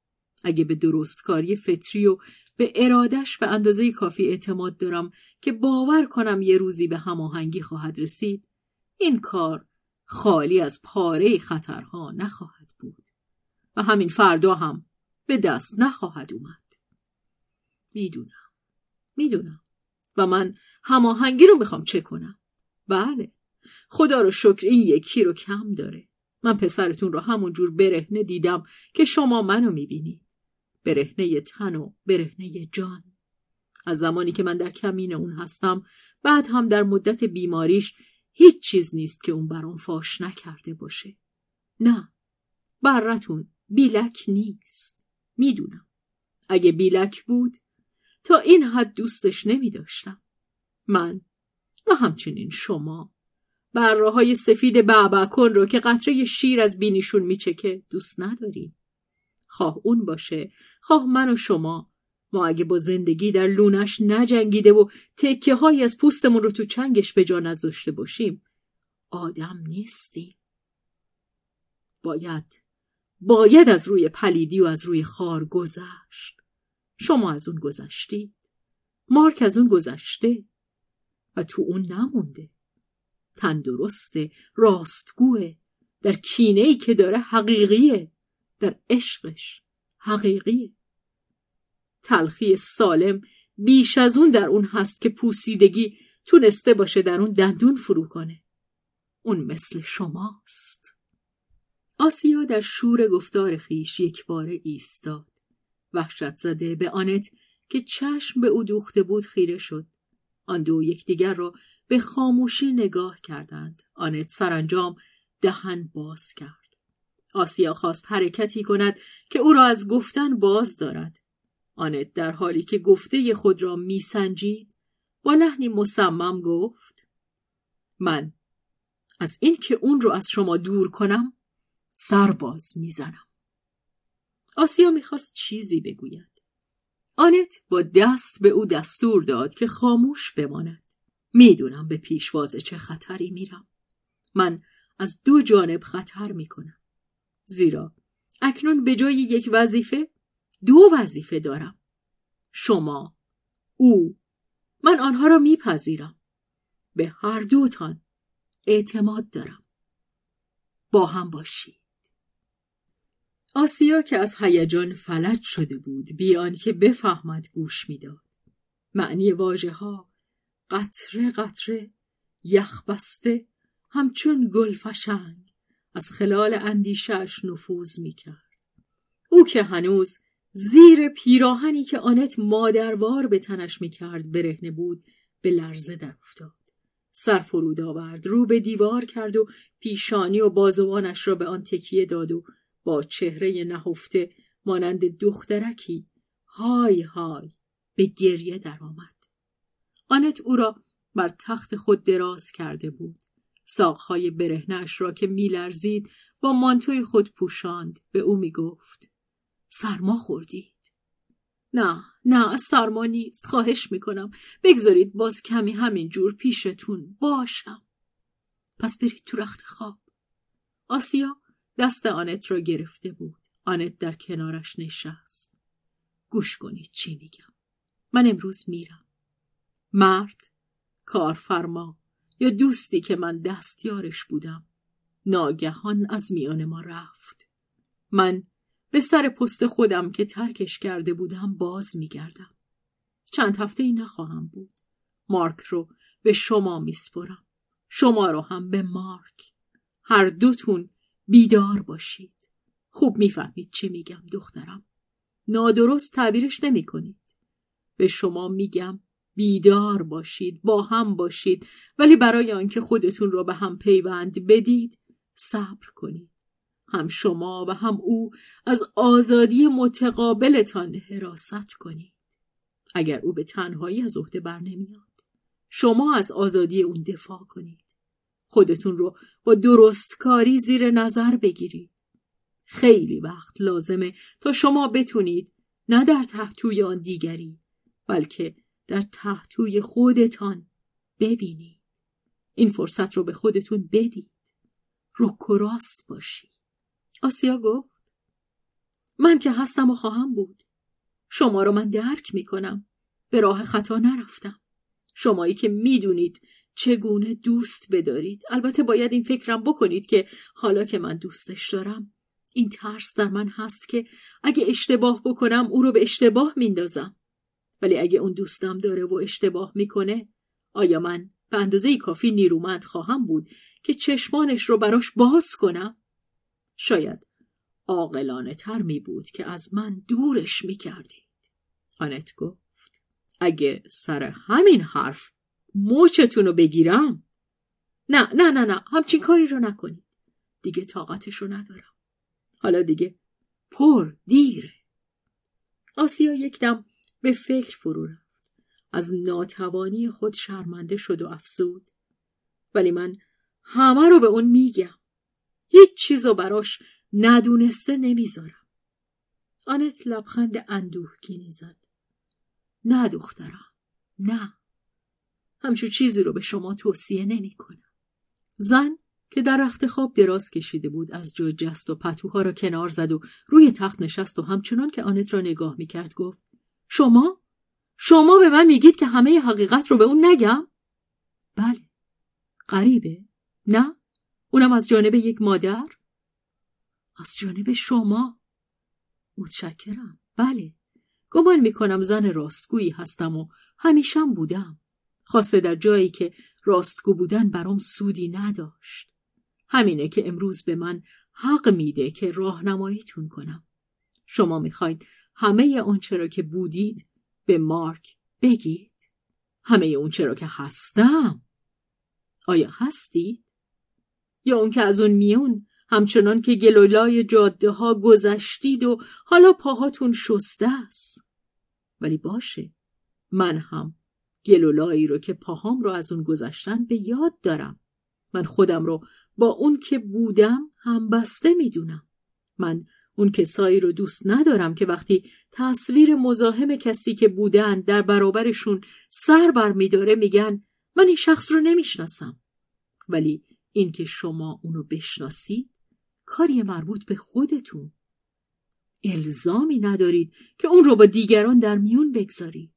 اگه به درستکاری فطری و به ارادش به اندازه کافی اعتماد دارم که باور کنم یه روزی به هماهنگی خواهد رسید این کار خالی از پاره خطرها نخواهد بود و همین فردا هم به دست نخواهد اومد. می‌دونم می‌دونم و من هماهنگی رو می‌خوام چه کنم؟ بله خدا رو شکر این یکی رو کم داره. من پسرتون رو همونجور برهنه دیدم که شما منو می‌بینید. برهنه تن و برهنه جان. از زمانی که من در کمین اون هستم بعد هم در مدت بیماریش هیچ چیز نیست که اون برام فاش نکرده باشه. نه برتون بیلک نیست. می‌دونم. اگه بیلک بود تا این حد دوستش نمی داشتم من و همچنین شما بره های سفید کن رو که قطره شیر از بینیشون میچکه دوست نداریم. خواه اون باشه. خواه من و شما. ما اگه با زندگی در لونش نجنگیده و تکه های از پوستمون رو تو چنگش به جا نذاشته باشیم آدم نیستیم. باید باید از روی پلیدی و از روی خار گذشت. شما از اون گذشتی مارک از اون گذشته. و تو اون نمونده. تندرسته راستگوه. در کینه ای که داره حقیقیه. در عشقش. حقیقیه. تلخی سالم بیش از اون در اون هست که پوسیدگی تونسته باشه در اون دندون فرو کنه. اون مثل شماست. آسیا در شور گفتار خیش یک بار ایستاد. وحشت زده به آنت که چشم به او دوخته بود خیره شد. آن دو یکدیگر را به خاموشی نگاه کردند. آنت سرانجام دهن باز کرد. آسیا خواست حرکتی کند که او را از گفتن باز دارد. آنت در حالی که گفته خود را میسنجید با لحنی مصمم گفت من از اینکه اون رو از شما دور کنم سرباز می‌زنم. آسیا می‌خواست چیزی بگوید. آنت با دست به او دستور داد که خاموش بماند. می‌دونم به پیشواز چه خطری میرم. من از دو جانب خطر می‌کنم. زیرا اکنون به جای یک وظیفه دو وظیفه دارم. شما او من آنها را میپذیرم. به هر دوتان اعتماد دارم. با هم باشید. آسیا که از هیجان فلج شده بود بیان که بفهمد گوش می‌داد. معنی واژه ها قطره قطره یخ بسته همچون گلفشنگ از خلال اندیشش نفوذ می‌کرد. او که هنوز زیر پیراهنی که آنت مادروار به تنش می‌کرد برهنه بود به لرزه در افتاد. سر فرود آورد رو به دیوار کرد و پیشانی و بازوانش را به آن تکیه داد و با چهره نهفته مانند دخترکی های های به گریه درآمد. آنت او را بر تخت خود دراز کرده بود. ساقهای برهنش را که میلرزید با مانتوی خود پوشاند. به او می‌گفت سرما خوردید. نه نه سرما نیست. خواهش می‌کنم. بگذارید باز کمی همین جور پیشتون باشم. پس برید تو رخت خواب. آسیا دست آنت را گرفته بود. آنت در کنارش نشست. گوش کنید چی میگم. من امروز میرم. مرد کارفرما یا دوستی که من دستیارش بودم. ناگهان از میان ما رفت. من به سر پست خودم که ترکش کرده بودم باز میگردم. چند هفته ای نخواهم بود. مارک رو به شما میسپرم. شما رو هم به مارک. هر دوتون بیدار باشید. خوب می‌فهمید چه میگم دخترم. نادرست تعبیرش نمی کنید به شما میگم بیدار باشید با هم باشید. ولی برای آنکه خودتون را به هم پیوند بدید صبر کنید. هم شما و هم او از آزادی متقابلتان حراست کنید. اگر او به تنهایی از عهده بر نمیاد شما از آزادی اون دفاع کنید. خودتون رو با درستکاری زیر نظر بگیرید. خیلی وقت لازمه تا شما بتونید نه در تحتوی آن دیگری بلکه در تحتوی خودتان ببینید. این فرصت رو به خودتون بدید. رک و راست باشید. آسیا گفت من که هستم و خواهم بود. شما رو من درک می‌کنم. به راه خطا نرفتم. شمایی که می‌دونید چگونه دوست بدارید. البته باید این فکرم بکنید که حالا که من دوستش دارم این ترس در من هست که اگه اشتباه بکنم او رو به اشتباه میندازم. ولی اگه اون دوستم داره و اشتباه می‌کنه آیا من به اندازه کافی نیرومند خواهم بود که چشمانش رو براش باز کنم؟ شاید عاقلانه تر می بود که از من دورش می کردید. آنت گفت اگه سر همین حرف موچتون رو بگیرم؟ نه نه نه نه همچین کاری رو نکنید. دیگه طاقتش رو ندارم. حالا دیگه پر دیره. آسیا یک دم به فکر فرو رفت. از ناتوانی خود شرمنده شد و افزود. ولی من همه رو به اون میگم. هیچ چیزو براش ندونسته نمی‌ذارم. آنت لبخند اندوهگینی زد. نه دخترم نه. همچون چیزی رو به شما توصیه نمی کنم. زن که در رخت خواب دراز کشیده بود از جا جست و پتوها را کنار زد و روی تخت نشست و همچنان که آنت را نگاه می‌کرد گفت شما؟ شما به من میگید که همه حقیقت رو به اون نگم؟ بله. غریبه. نه؟ اونم از جانب یک مادر؟ از جانب شما. متشکرم. بله. گمان می‌کنم زن راستگویی هستم و همیشم بودم. خواسته در جایی که راستگو بودن برام سودی نداشت. همینه که امروز به من حق میده که راهنماییتون کنم. شما می‌خواید همه آنچه را که بودید به مارک بگید. همه اون چرا که هستم. آیا هستید؟ یا اون که از اون میون همچنان که گلولای جاده ها گذشتید و حالا پاهاتون شسته است. ولی باشه من هم گلولایی رو که پاهام رو از اون گذشتن به یاد دارم. من خودم رو با اون که بودم هم بسته می‌دونم. من اون کسایی رو دوست ندارم که وقتی تصویر مزاحم کسی که بودن در برابرشون سر بر میداره میگن من این شخص رو نمی‌شناسم. ولی اینکه شما اونو بشناسید کاری مربوط به خودتون. الزامی ندارید که اون رو با دیگران در میون بگذارید.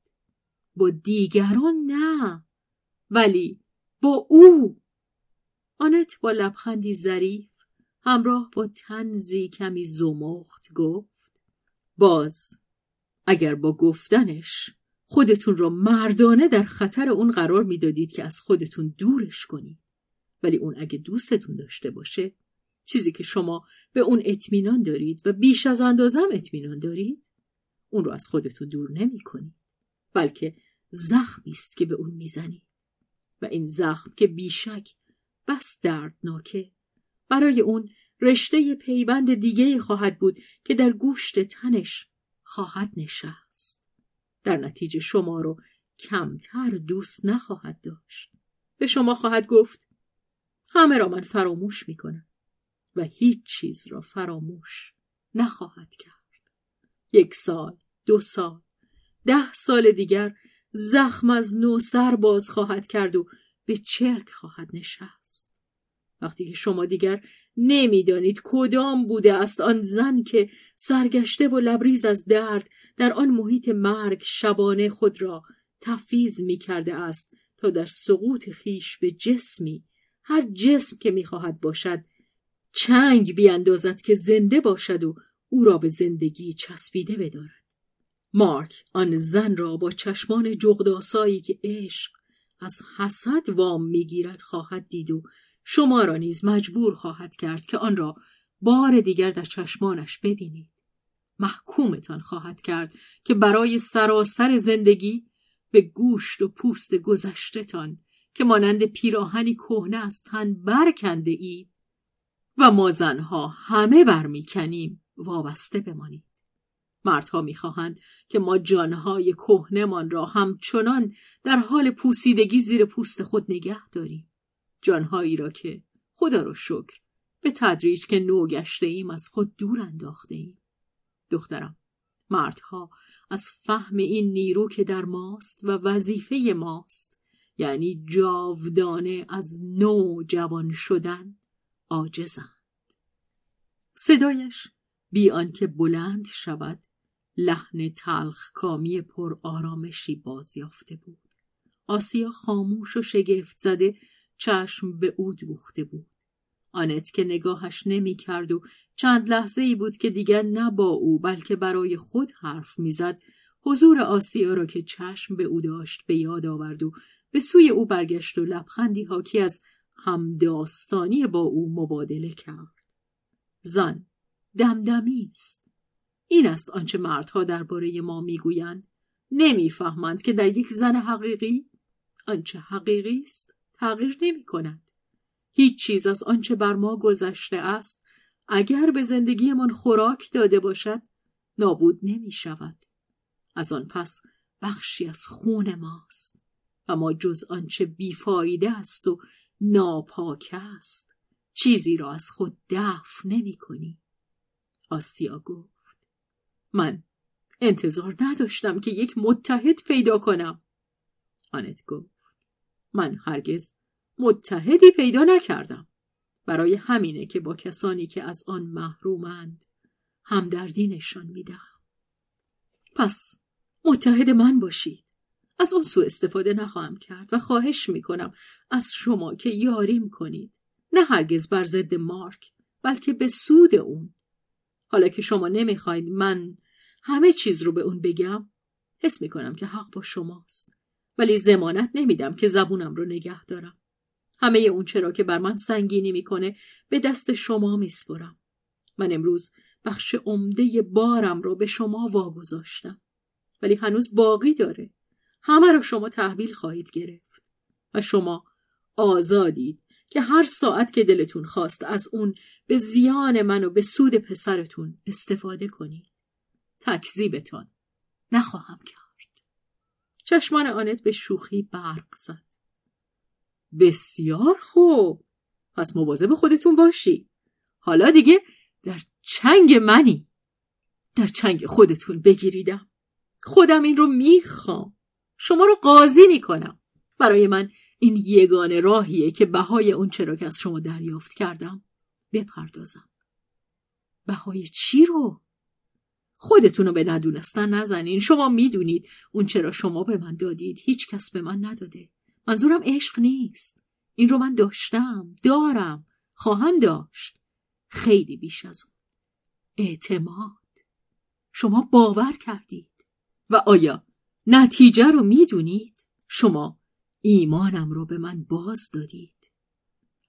با دیگران نه ولی با او. آنت با لبخندی ظریف همراه با تنزی کمی زمخت گفت باز اگر با گفتنش خودتون را مردانه در خطر اون قرار می‌دادید که از خودتون دورش کنید ولی اون اگه دوستتون داشته باشه چیزی که شما به اون اطمینان دارید و بیش از اندازم اطمینان دارید اون رو از خودتون دور نمی کنید بلکه زخمی است که به اون می‌زنید. و این زخم که بیشک بس دردناکه. برای اون رشته پیوند دیگه خواهد بود که در گوشت تنش خواهد نشست. در نتیجه شما رو کمتر دوست نخواهد داشت. به شما خواهد گفت همه را من فراموش می‌کنم و هیچ چیز را فراموش نخواهد کرد. یک سال دو سال ده سال دیگر زخم از نو سر باز خواهد کرد و به چرک خواهد نشست. وقتی که شما دیگر نمی‌دانید کدام بوده است آن زن که سرگشته و لبریز از درد در آن محیط مرگ شبانه خود را تفیز می کرده است تا در سقوط خیش به جسمی هر جسم که می‌خواهد باشد چنگ بیاندازد که زنده باشد و او را به زندگی چسبیده بدارد. مارک آن زن را با چشمان جغداسایی که عشق از حسد وام می‌گیرد خواهد دید و شما را نیز مجبور خواهد کرد که آن را بار دیگر در چشمانش ببینید. محکومتان خواهد کرد که برای سراسر زندگی به گوشت و پوست گذشتهتان که مانند پیراهنی کهنه از تن برکنده اید و ما زنها همه برمیکنیم وابسته بمانید. مردها می‌خواهند که ما جانهای کهنمان را همچنان در حال پوسیدگی زیر پوست خود نگه داریم. جانهایی را که خدا رو شکر به تدریج که نو گشته ایم از خود دور انداخته ایم. دخترم مردها از فهم این نیرو که در ماست و وظیفه ماست یعنی جاودانه از نو جوان شدن عاجزند. صدایش بی آنکه بلند شود لحن تلخ کامی پر آرامشی بازیافته بود. آسیا خاموش و شگفت زده چشم به او دوخته بود. آنت که نگاهش نمی کرد و چند لحظه ای بود که دیگر نه با او بلکه برای خود حرف می‌زد حضور آسیا را که چشم به او داشت به یاد آورد و به سوی او برگشت و لبخندی حاکی از همداستانی با او مبادله کرد. زن دمدمی است. این است آنچه مردها درباره ما می‌گویند. نمی‌فهمند که در یک زن حقیقی آنچه حقیقی است. تغییر نمی کند. هیچ چیز از آنچه بر ما گذشته است اگر به زندگیمان خوراک داده باشد نابود نمی شود. از آن پس بخشی از خون ماست و ما جز آنچه بیفایده است و ناپاک است چیزی را از خود دفع نمی کنی. آسیا گفت من انتظار نداشتم که یک متحد پیدا کنم. آنت گفت من هرگز متحدی پیدا نکردم. برای همینه که با کسانی که از آن محرومند همدردی نشان می‌دهم. پس متحد من باشید. از اون سو استفاده نخواهم کرد و خواهش می‌کنم از شما که یاریم کنید. نه هرگز بر ضد مارک بلکه به سود اون. حالا که شما نمی‌خواید من همه چیز رو به اون بگم حس می‌کنم که حق با شماست. ولی زمانت نمیدم که زبونم رو نگه دارم. همه اون چرا که بر من سنگینی می‌کنه به دست شما میسپرم. من امروز بخش عمده بارم رو به شما واگذاشتم. ولی هنوز باقی داره. همه رو شما تحویل خواهید گرفت. و شما آزادید که هر ساعت که دلتون خواست از اون به زیان من و به سود پسرتون استفاده کنید. تکذیبتان نخواهم کرد. چشمان آنت به شوخی برق زد. بسیار خوب. پس مواظب خودتون باشی. حالا دیگه در چنگ منی. در چنگ خودتون بگیریدم. خودم این رو می‌خوام. شما رو قاضی می‌کنم. برای من این یگانه راهیه که بهای اون چرا که از شما دریافت کردم بپردازم. بهای چی رو؟ خودتون رو به ندونستن نزنین. شما می‌دونید اون چرا شما به من دادید. هیچ کس به من نداده. منظورم عشق نیست. این رو من داشتم. دارم. خواهم داشت. خیلی بیش از اون. اعتماد. شما باور کردید. و آیا نتیجه رو می‌دونید؟ شما ایمانم رو به من باز دادید.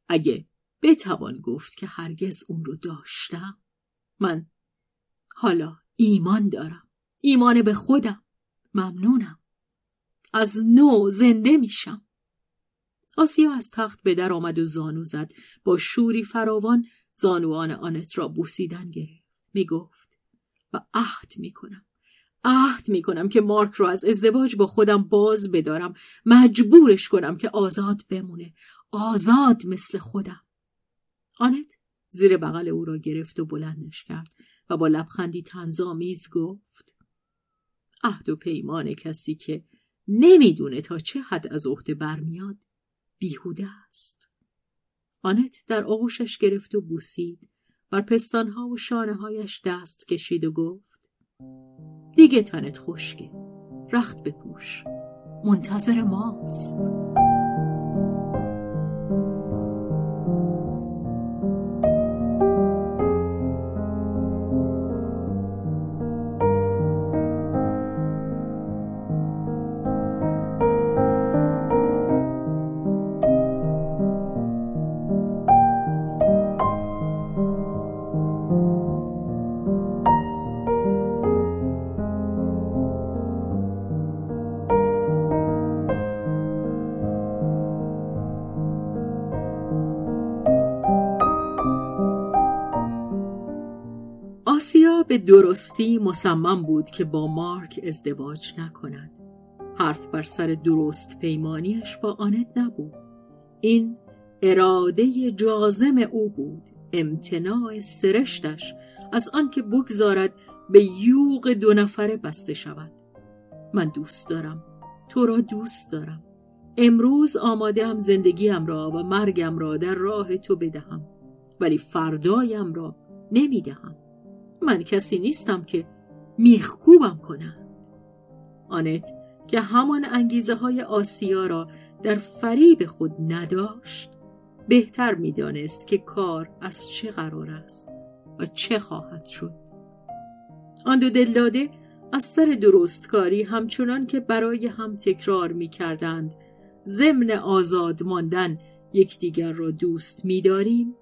اگه بتوان گفت که هرگز اون رو داشتم من حالا ایمان دارم. ایمان به خودم. ممنونم. از نو زنده میشم. آسیا از تخت به در آمد و زانو زد. با شوری فراوان زانوان آنت را بوسیدن گرفت. می گفت و عهد می کنم عهد می کنم که مارک را از ازدواج با خودم باز بدارم. مجبورش کنم که آزاد بمونه. آزاد مثل خودم. آنت زیر بغل او را گرفت و بلندش کرد. و با لبخندی تنظامیز گفت عهد و پیمان کسی که نمی‌دونه تا چه حد از عهده برمیاد بیهوده است. آنت در آغوشش گرفت و بوسید بر پستانها و شانه هایش دست کشید و گفت دیگه تنت خشکه رخت بپوش منتظر ماست. درستی مصمم بود که با مارک ازدواج نکند. حرف بر سر درست پیمانیش با آنت نبود. این اراده جازم او بود امتناع سرشتش از آنکه بگذارد به یوغ دو نفره بسته شود. من دوست دارم تو را دوست دارم. امروز آماده هم زندگیم را و مرگم را در راه تو بدهم ولی فردایم را نمی‌دهم. من کسی نیستم که میخکوبم کنند آنت که همان انگیزه های آسیا را در فریب خود نداشت بهتر می‌دانست که کار از چه قرار است و چه خواهد شد. آن دو دلداده از سر درستکاری همچنان که برای هم تکرار می کردند ضمن آزاد ماندن یکدیگر را دوست می‌داریم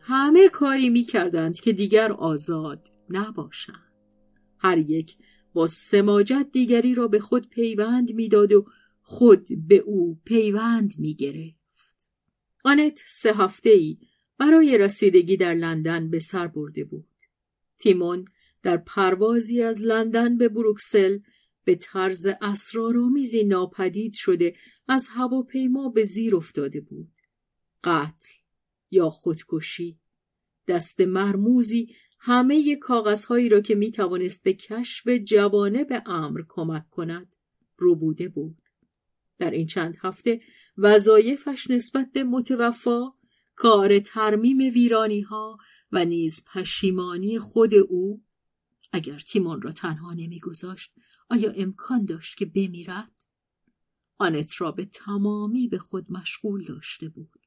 همه کاری می کردند که دیگر آزاد نباشند هر یک با سماجت دیگری را به خود پیوند می‌داد و خود به او پیوند می گرفت. آنت سه هفته ای برای رسیدگی در لندن به سر برده بود. تیمون در پروازی از لندن به بروکسل به طرز اسرارآمیزی ناپدید شده از هواپیما به زیر افتاده بود. قتل یا خودکشی دست مرموزی همه کاغذهایی را که می توانست به کشف به امر کمک کند رو بوده بود. در این چند هفته وظایفش نسبت به متوفا کار ترمیم ویرانی ها و نیز پشیمانی خود او اگر تیمون را تنها نمیگذاشت آیا امکان داشت که بمیرد آنت را به تمامی به خود مشغول داشته بود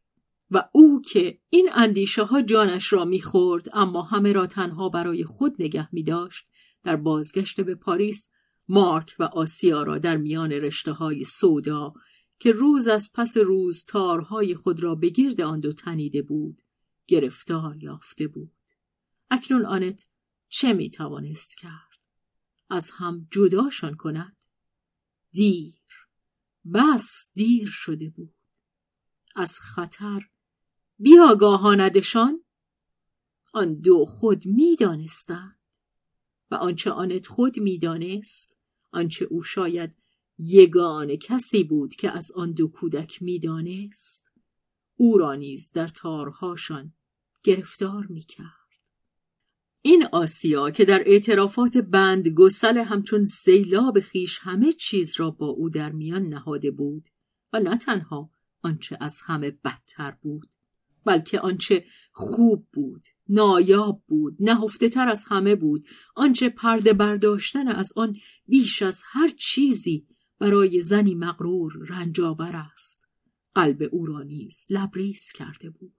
و او که این اندیشه ها جانش را می‌خورد اما همه را تنها برای خود نگه می داشت در بازگشت به پاریس مارک و آسیا را در میان رشته های سودا که روز از پس روز تارهای خود را به گرد آن دو تنیده بود گرفتار یافته بود. اکنون آنت چه می توانست کرد؟ از هم جداشان کند. دیر. بس دیر شده بود. از خطر بیاگاهاندشان آن دو خود می‌دانستند و آنچه آنت خود می‌دانست آنچه او شاید یگان کسی بود که از آن دو کودک می‌دانست او را نیز در تارهاشان گرفتار می‌کرد. این آسیا که در اعترافات بند گسل همچون سیلاب خیش همه چیز را با او در میان نهاده بود و نه تنها آنچه از همه بدتر بود بلکه آنچه خوب بود نایاب بود نهفته تر از همه بود. آنچه پرده برداشتن از آن بیش از هر چیزی برای زنی مغرور رنجاور است. قلب او را نیز لبریز کرده بود.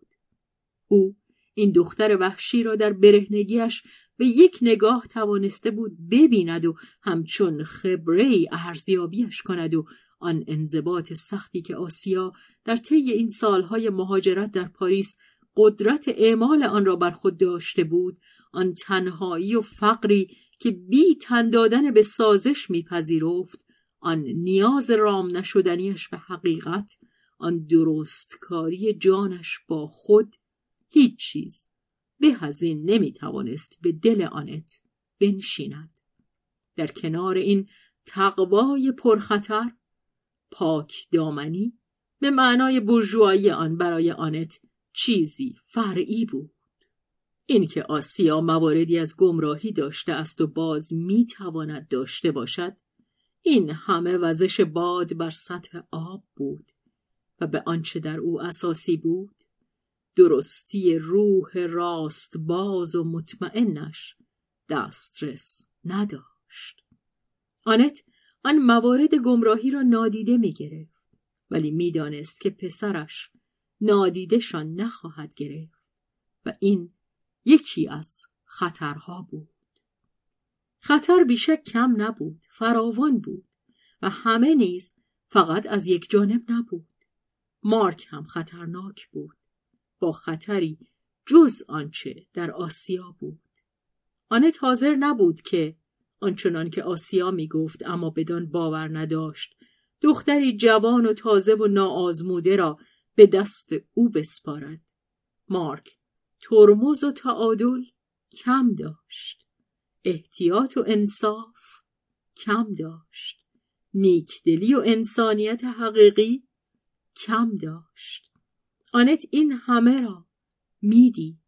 او این دختر وحشی را در برهنگیش به یک نگاه توانسته بود ببیند و همچون خبره ارزیابیش کند و آن انضباط سختی که آسیا در طی این سالهای مهاجرت در پاریس قدرت اعمال آن را بر خود داشته بود آن تنهایی و فقری که بی تن دادن به سازش میپذیرفت آن نیاز رام نشدنیش به حقیقت آن درستکاری جانش با خود هیچ چیز. به از این نمی‌توانست به دل آنت بنشیند. در کنار این تقوای پرخطر پاک دامنی به معنای برجوهایی آن برای آنت چیزی فرعی بود. اینکه آسیا مواردی از گمراهی داشته است و باز می‌تواند داشته باشد این همه وزش باد بر سطح آب بود و به آنچه در او اساسی بود درستی روح راست باز و مطمئنش دسترس نداشت. آنت آن موارد گمراهی را نادیده می گرفت ولی می‌دانست که پسرش نادیدشان نخواهد گرفت و این یکی از خطرها بود. خطر بیشک کم نبود فراوان بود و همه نیز فقط از یک جانب نبود. مارک هم خطرناک بود. با خطری جز آنچه در آسیا بود. آنت حاضر نبود که آنچنان که آسیا می گفت اما بدان باور نداشت. دختری جوان و تازه و ناآزموده را به دست او بسپارد. مارک ترمز و تعادل کم داشت. احتیاط و انصاف کم داشت. نیکدلی و انسانیت حقیقی کم داشت. آنت این همه را می‌دید.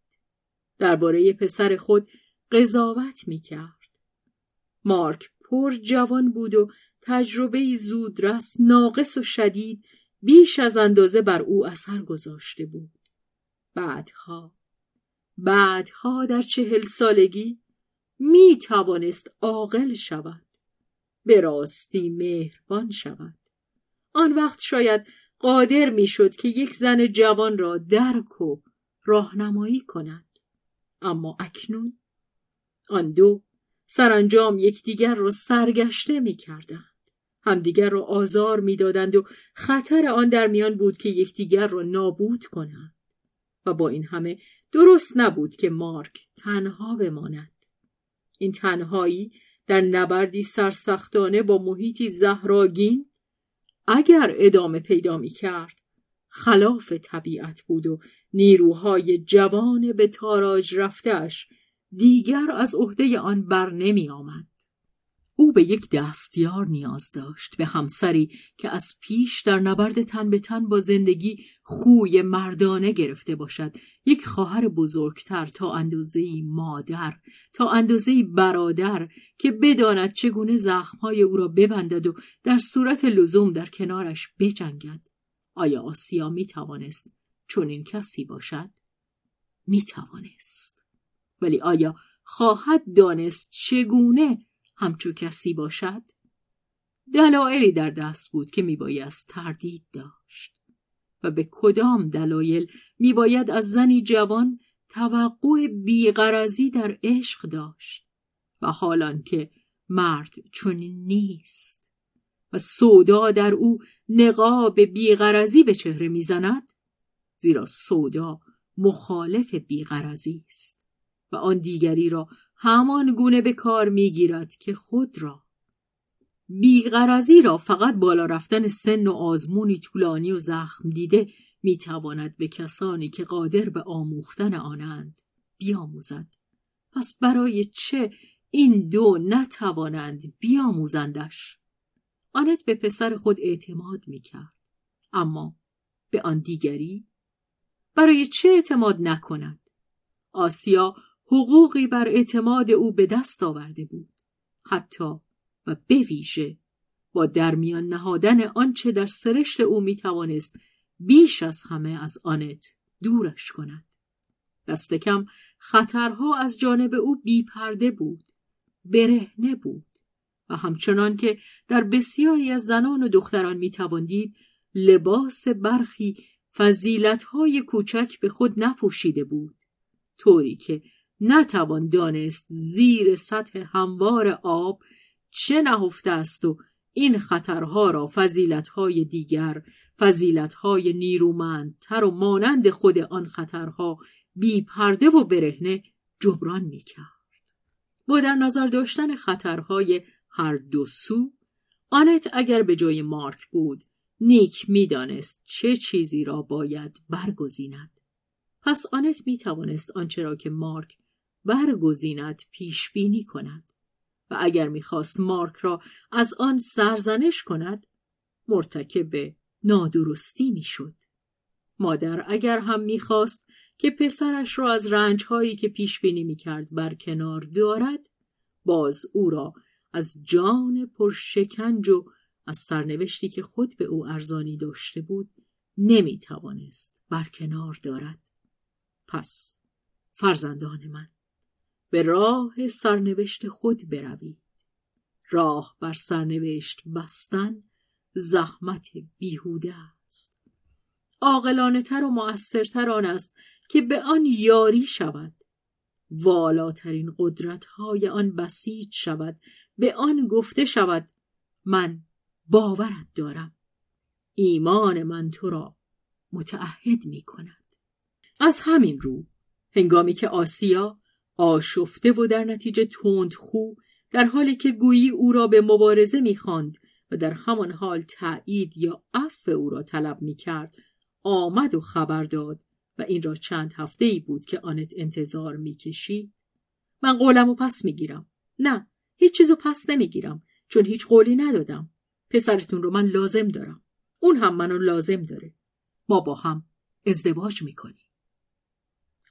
درباره پسر خود قضاوت می‌کرد. مارک پر جوان بود و تجربه زودرس ناقص و شدید بیش از اندازه بر او اثر گذاشته بود. بعدها بعدها در چهل سالگی می توانست عاقل شود به راستی مهربان شود. آن وقت شاید قادر می‌شد که یک زن جوان را درک و راهنمایی کند. اما اکنون آن دو سرانجام یکدیگر را سرگشته می‌کردند. همدیگر را آزار می‌دادند و خطر آن در میان بود که یکدیگر را نابود کنند. و با این همه درست نبود که مارک تنها بماند. این تنهایی در نبردی سرسختانه با محیطی زهراگین اگر ادامه پیدا می کرد خلاف طبیعت بود و نیروهای جوان به تاراج رفتهش دیگر از عهده آن بر نمی آمد. او به یک دستیار نیاز داشت به همسری که از پیش در نبرد تن به تن با زندگی خوی مردانه گرفته باشد یک خواهر بزرگتر تا اندازه مادر تا اندازه برادر که بداند چگونه زخمهای او را ببندد و در صورت لزوم در کنارش بجنگد آیا آسیا می توانست چون این کسی باشد؟ می توانست ولی آیا خواهد دانست چگونه همچو کسی باشد؟ دلایلی در دست بود که میبایست تردید داشت و به کدام دلایل میباید از زنی جوان توقع بیغرزی در عشق داشت و حالان که مرد چنین نیست و سودا در او نقاب بیغرزی به چهره می‌زند زیرا سودا مخالف بیغرزی است و آن دیگری را همان گونه به کار می‌گیرد که خود را. بیغرزی را فقط بالا رفتن سن و آزمونی طولانی و زخم دیده می‌تواند به کسانی که قادر به آموختن آنند بیاموزد. پس برای چه این دو نتوانند بیاموزندش؟ آنت به پسر خود اعتماد می‌کرد. اما به آن دیگری؟ برای چه اعتماد نکند؟ آسیا حقوقی بر اعتماد او به دست آورده بود حتی و بویژه با درمیان نهادن آنچه در سرشت او می توانست بیش از همه از آنت دورش کند. دست کم خطرها از جانب او بیپرده بود برهنه بود و همچنان که در بسیاری از زنان و دختران می تواندید لباس برخی فضیلتهای کوچک به خود نپوشیده بود طوری که نتوان دانست زیر سطح هموار آب چه نهفته است و این خطرها را فضیلتهای دیگر فضیلتهای نیرومندتر و مانند خود آن خطرها بی پرده و برهنه جبران می کرد. با در نظر داشتن خطرهای هر دو سو آنت اگر به جای مارک بود نیک می‌دانست چه چیزی را باید برگزیند پس آنت می توانست آنچه که مارک برگزیند پیش بینی کند. و اگر می‌خواست مارک را از آن سرزنش کند مرتکب نادرستی می‌شد. مادر اگر هم می‌خواست که پسرش را از رنجهایی که پیش بینی می‌کرد کنار دارد باز او را از جان پرشکنج و از سرنوشتی که خود به او ارزانی داشته بود نمی‌توانست کنار دارد. پس فرزندان من به راه سرنوشت خود بروید راه بر سرنوشت بستن زحمت بیهوده است. عاقلانه تر و مؤثرتر آن است که به آن یاری شود. والاترین قدرت های آن بسیج شود. به آن گفته شود من باورت دارم. ایمان من تو را متعهد می کند از همین رو هنگامی که آسیا آشفته و در نتیجه تند خو در حالی که گویی او را به مبارزه می‌خواند و در همان حال تایید یا عفو او را طلب می‌کرد آمد و خبر داد و این را چند هفته ای بود که آنت انتظار می‌کشید. من قولم و پس می‌گیرم. نه هیچ چیزو پس نمی‌گیرم چون هیچ قولی ندادم. پسرتون رو من لازم دارم. اون هم منو لازم داره. ما با هم ازدواج می‌کنیم.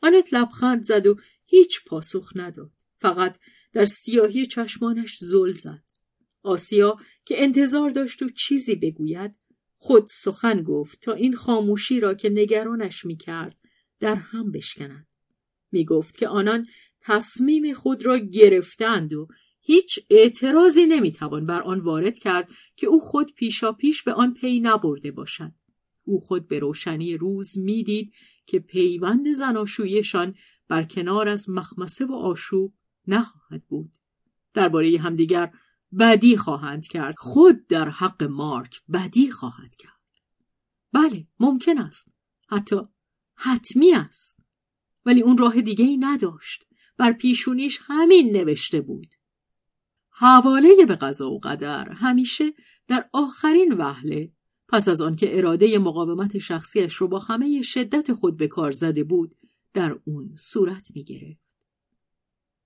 آنت لبخند زد و هیچ پاسخ نداد. فقط در سیاهی چشمانش زل زد. آسیا که انتظار داشت و چیزی بگوید خود سخن گفت تا این خاموشی را که نگرانش می‌کرد در هم بشکند. می‌گفت که آنان تصمیم خود را گرفتند و هیچ اعتراضی نمی‌توان بر آن وارد کرد که او خود پیشا پیش به آن پی نبرده باشد. او خود به روشنی روز می‌دید که پیوند زناشویشان بر کنار از مخمسه و آشوب نخواهد بود. درباره همدیگر بدی خواهند کرد. خود در حق مارک بدی خواهد کرد. بله ممکن است. حتی حتمی است. ولی اون راه دیگه ای نداشت. بر پیشونیش همین نوشته بود. حواله به قضا و قدر همیشه در آخرین وهله پس از آنکه اراده مقاومت شخصیش رو با همه شدت خود به کار زده بود در اون صورت می گرفت.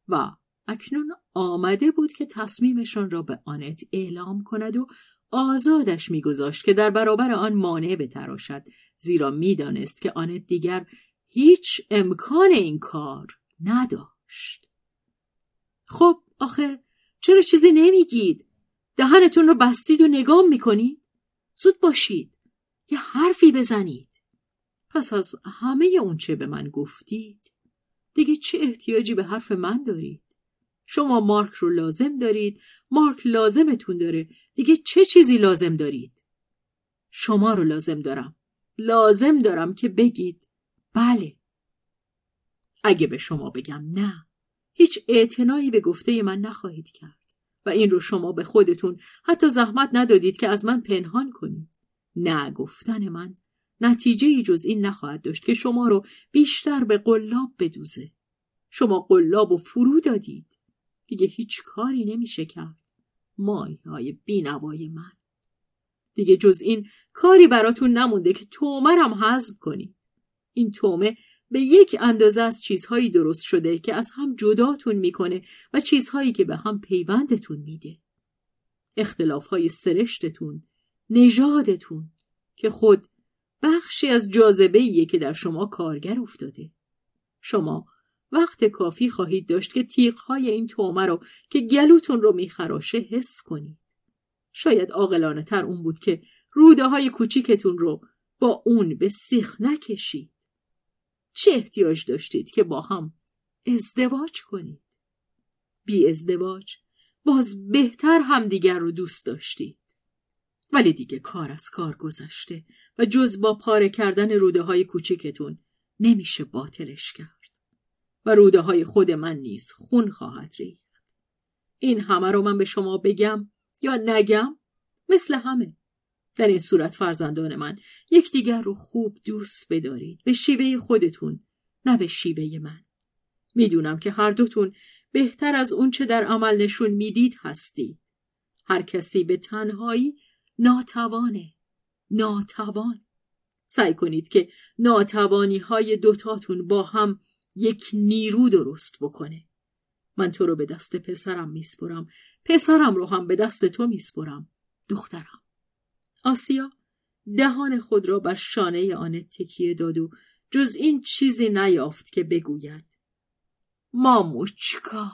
و اکنون آمده بود که تصمیمشان را به آنت اعلام کند و آزادش میگذاشت که در برابر آن مانع بتراشد زیرا می‌دانست که آنت دیگر هیچ امکان این کار نداشت. خب آخه چرا چیزی نمیگید؟ دهنتون رو بستید و نگام می‌کنید؟ زود باشید. یه حرفی بزنید. پس از همه اون چه به من گفتید؟ دیگه چه احتیاجی به حرف من دارید؟ شما مارک رو لازم دارید؟ مارک لازمتون داره. دیگه چه چیزی لازم دارید؟ شما رو لازم دارم. لازم دارم که بگید. بله. اگه به شما بگم نه هیچ اعتنایی به گفته من نخواهید کرد و این رو شما به خودتون حتی زحمت ندادید که از من پنهان کنید. نه گفتن من نتیجه ای جز این نخواهد داشت که شما رو بیشتر به قلاب بدوزه. شما قلاب و فرو دادید. دیگه هیچ کاری نمیشه کرد. مای های بینوای من. دیگه جز این کاری براتون نمونده که تومرم حذف کنی این تومه به یک اندازه از چیزهایی درست شده که از هم جداتون می‌کنه و چیزهایی که به هم پیوندتون میده. اختلاف های سرشتتون نژادتون که خود بخشی از جاذبه که در شما کارگر افتاده. شما وقت کافی خواهید داشت که تیغهای این تومه رو که گلوتون رو میخراشه حس کنید. شاید عاقلانه تر اون بود که روده های کوچیکتون رو با اون به سیخ نکشید. چه احتیاج داشتید که با هم ازدواج کنید؟ بی ازدواج باز بهتر همدیگر رو دوست داشتید. ولی دیگه کار از کار گذشته و جز با پاره کردن روده های کوچیکتون نمیشه باطلش کرد. و روده های خود من نیز خون خواهد ریخت. این همه رو من به شما بگم یا نگم؟ مثل همه. در این صورت فرزندان من یکدیگر رو خوب دوست بدارید. به شیوه خودتون نه به شیوه من. می‌دونم که هر دوتون بهتر از اون چه در عمل نشون می‌دید هستید. هر کسی به تنهایی ناتوانه. ناتوان. سعی کنید که ناتوانی های دوتاتون با هم یک نیرو درست بکنه. من تو رو به دست پسرم میسپرم. پسرم رو هم به دست تو میسپرم. دخترم. آسیا دهان خود را بر شانه آن تکیه داد و جز این چیزی نیافت که بگوید. ماموچکا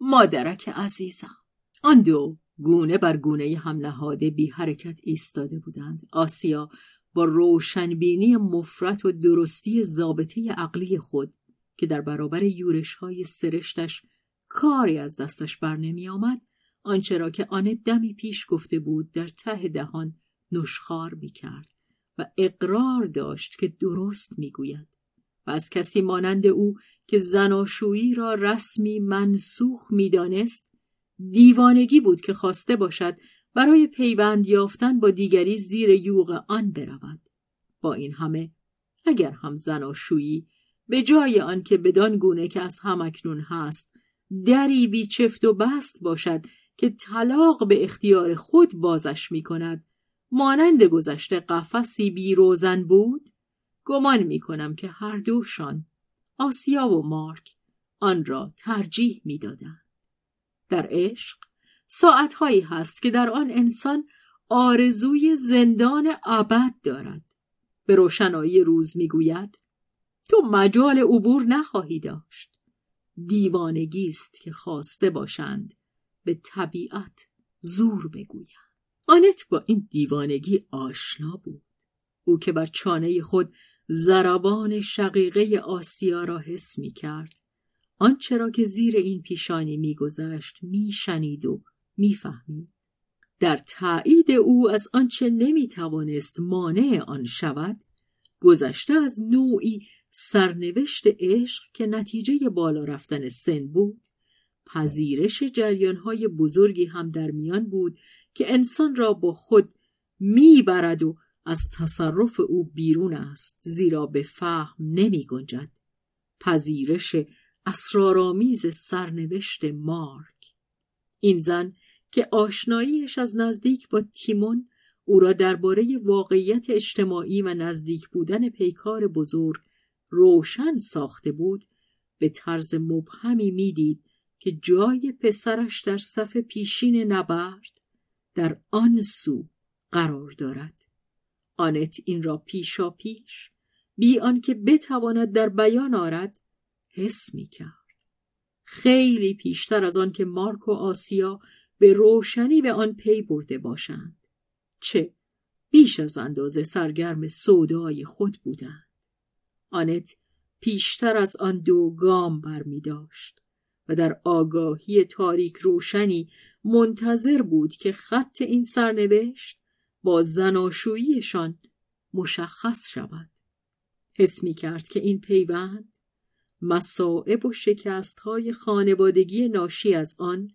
مادرک عزیزم. آن دو. گونه بر گونه هم نهاده بی حرکت ایستاده بودند. آسیا با روشنبینی مفرت و درستی ضابطه عقلی خود که در برابر یورش های سرشتش کاری از دستش بر نمی آمد آنچه را که آن دمی پیش گفته بود در ته دهان نشخار می کرد و اقرار داشت که درست می گوید و از کسی مانند او که زناشویی را رسمی منسوخ می‌دانست دیوانگی بود که خواسته باشد برای پیوند یافتن با دیگری زیر یوغ آن برود با این همه اگر هم زناشویی به جای آنکه بدان گونه که از همکنون هست دری بی چفت و بست باشد که طلاق به اختیار خود بازش می کند مانند گذشته قفسی بی روزن بود گمان می کنم که هر دوشان آسیا و مارک آن را ترجیح می دادن. در عشق ساعتهایی هست که در آن انسان آرزوی زندان ابد دارد. به روشنایی روز می‌گوید تو مجال عبور نخواهی داشت. دیوانگی است که خواسته باشند به طبیعت زور بگویند. آنت با این دیوانگی آشنا بود. او که بر چانه خود زربان شقیقه آسیا را حس می کرد آنچه را که زیر این پیشانی میگذشت میشنید و می‌فهمید در تایید او از آنچه نمی‌توانست مانع آن شود گذشته از نوعی سرنوشت عشق که نتیجه بالا رفتن سن بود پذیرش جریانهای بزرگی هم در میان بود که انسان را با خود می‌برد و از تصرف او بیرون است زیرا به فهم نمی گنجد. پذیرش اسرارآمیز سرنوشت مارک. این زن که آشناییش از نزدیک با تیمون او را درباره واقعیت اجتماعی و نزدیک بودن پیکار بزرگ روشن ساخته بود به طرز مبهمی می‌دید که جای پسرش در صف پیشین نبرد در آن سو قرار دارد. آنت این را پیشا پیش بی آنکه بتواند در بیان آرد حس می کرد. خیلی پیشتر از آن که مارک و آسیا به روشنی به آن پی برده باشند. چه بیش از اندازه سرگرم سودای خود بودند. آنت پیشتر از آن دو گام بر می داشت و در آگاهی تاریک روشنی منتظر بود که خط این سرنوشت با زناشوییشان مشخص شود. حس می کرد که این پیوند مسائب و شکست های خانوادگی ناشی از آن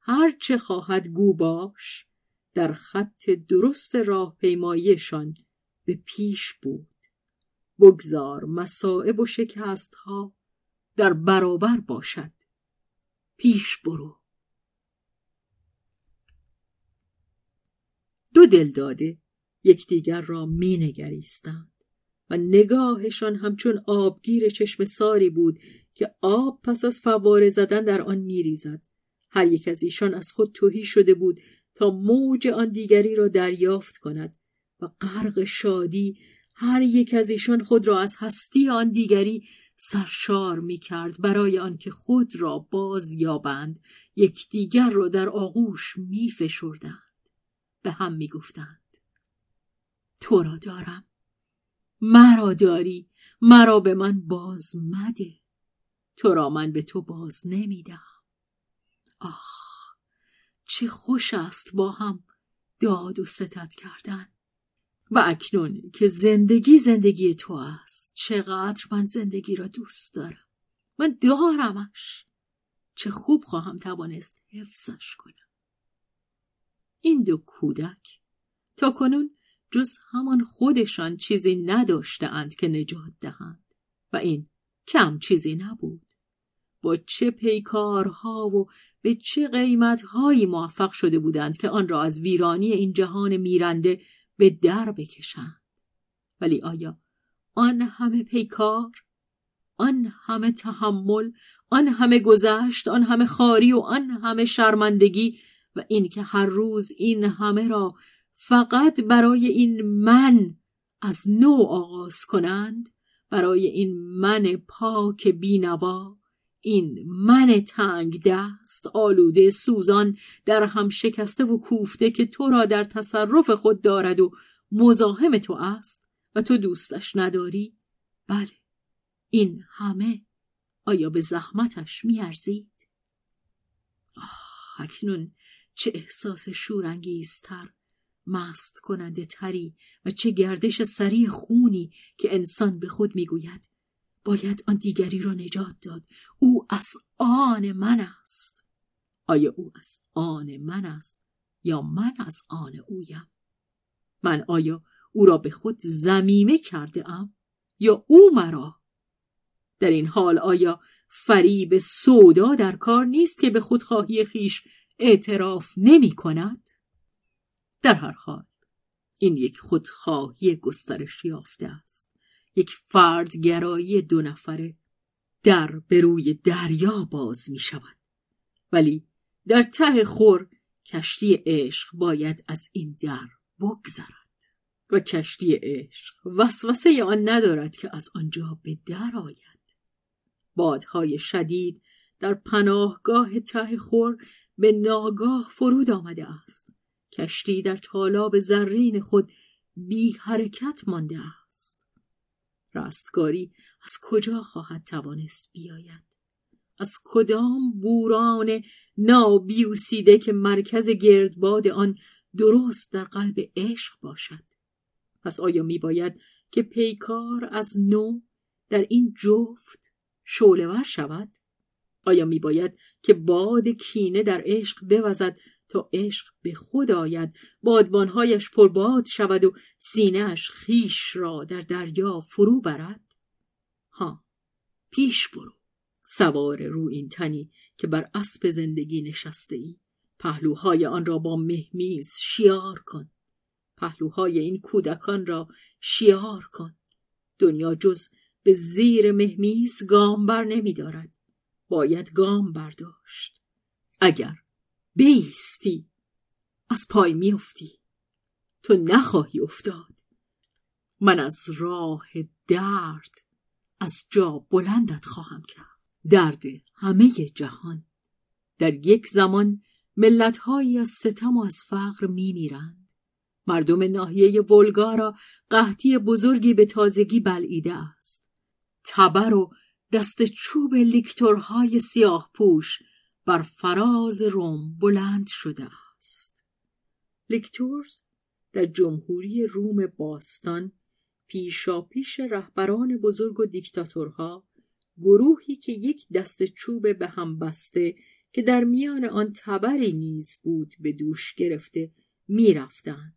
هر چه خواهد گو باش در خط درست راه پیمایشان به پیش بود. بگذار مسائب و شکست ها در برابر باشد. پیش برو. دو دل داده یکدیگر را می نگریستند. و نگاهشان همچون آبگیر چشم ساری بود که آب پس از فواره زدن در آن میریزد. هر یک از ایشان از خود توهی شده بود تا موج آن دیگری را دریافت کند و غرق شادی هر یک از ایشان خود را از هستی آن دیگری سرشار می کرد برای آنکه خود را باز یابند یکدیگر را در آغوش می فشردند به هم می گفتند تو را دارم. مرا داری مرا به من باز مده. تو را من به تو باز نمیدم آه چه خوش است با هم داد و ستت کردن. و اکنون که زندگی زندگی تو است چقدر من زندگی را دوست دارم. من دارمش. چه خوب خواهم توانست حفظش کنم. این دو کودک تا کنون جز همان خودشان چیزی نداشتهاند که نجات دهند. و این کم چیزی نبود. با چه پیکارها و به چه قیمتهایی موفق شده بودند که آن را از ویرانی این جهان میرنده به در بکشند. ولی آیا آن همه پیکار آن همه تحمل آن همه گذشت آن همه خاری و آن همه شرمندگی و اینکه هر روز این همه را فقط برای این من از نو آغاز کنند برای این من پاک بینوا این من تنگ دست آلوده سوزان در هم شکسته و کوفته که تو را در تصرف خود دارد و مزاحم تو است و تو دوستش نداری؟ بله این همه آیا به زحمتش میارزید؟ آه اکنون چه احساس شورانگیزتر. مست کننده تری و چه گردش سریع خونی که انسان به خود می‌گوید. باید آن دیگری را نجات داد. او از آن من است. آیا او از آن من است یا من از آن اویم؟ من آیا او را به خود زمیمه کرده ام یا او مرا؟ در این حال آیا فریب سودا در کار نیست که به خودخواهی خیش اعتراف نمی کند؟ در هر حال این یک خودخواهی گسترش یافته است. یک فردگرایی دو نفره در به روی دریا باز می شود. ولی در ته خور کشتی عشق باید از این در بگذرد. و کشتی عشق وسوسه آن ندارد که از آنجا به در آید. بادهای شدید در پناهگاه ته خور به ناگاه فرود آمده است. کشتی در طالاب زرین خود بی حرکت مانده است. رستگاری از کجا خواهد توانست بیاید؟ از کدام بوران نابیوسیده که مرکز گردباد آن درست در قلب عشق باشد؟ پس آیا می باید که پیکار از نو در این جفت شعلهور شود؟ آیا می باید که باد کینه در عشق بوزد تا عشق به خود آید. بادبانهایش پرباد شود و سینهش خیش را در دریا فرو برد. ها پیش برو. سوار رو این تنی که بر اسب زندگی نشسته ای پهلوهای آن را با مهمیز شیار کن. پهلوهای این کودکان را شیار کن. دنیا جز به زیر مهمیز گام بر نمی دارد. باید گام برداشت. اگر بیستی. از پای میافتی. تو نخواهی افتاد. من از راه درد از جا بلندت خواهم کرد. درد همه جهان. در یک زمان ملتهایی از ستم و از فقر میمیرند. مردم ناحیه ولگا را قحطی بزرگی به تازگی بلعیده است. تبر و دست چوب لیکتورهای سیاه پوش بر فراز روم بلند شده است. لیکتورز در جمهوری روم باستان پیشا پیش رهبران بزرگ و دیکتاتورها گروهی که یک دست چوب به هم بسته که در میان آن تبری نیز بود به دوش گرفته می‌رفتند.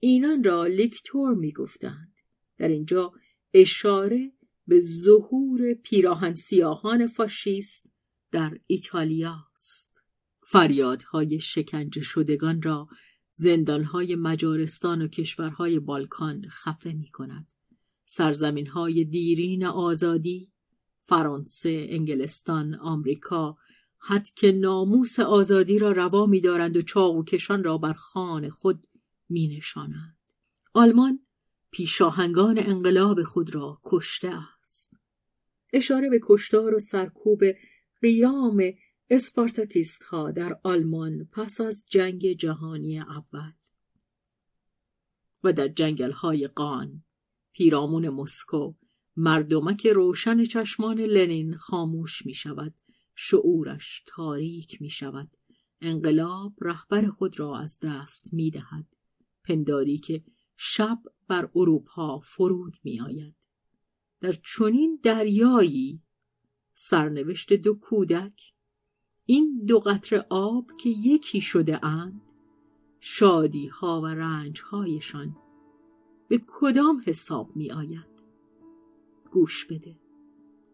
اینان را لیکتور می‌گفتند. در اینجا اشاره به ظهور پیراهن سیاهان فاشیست در ایتالیا است. فریادهای شکنجه شدگان را زندانهای مجارستان و کشورهای بالکان خفه می کند. سرزمین های دیرین آزادی فرانسه، انگلستان، آمریکا حد که ناموس آزادی را روا می دارند و چاقوکشان را بر خان خود می نشانند. آلمان پیشاهنگان انقلاب خود را کشته است. اشاره به کشتار و سرکوب قیام اسپارتاکیست ها در آلمان پس از جنگ جهانی اول و در جنگل های قان پیرامون مسکو مردمک روشن چشمان لنین خاموش می شود شعورش تاریک می شود انقلاب رهبر خود را از دست می دهد پنداری که شب بر اروپا فرود می آید. در چنین دریایی سرنوشت دو کودک. این دو قطر آب که یکی شده اند شادی ها و رنج هایشان به کدام حساب می آید گوش بده.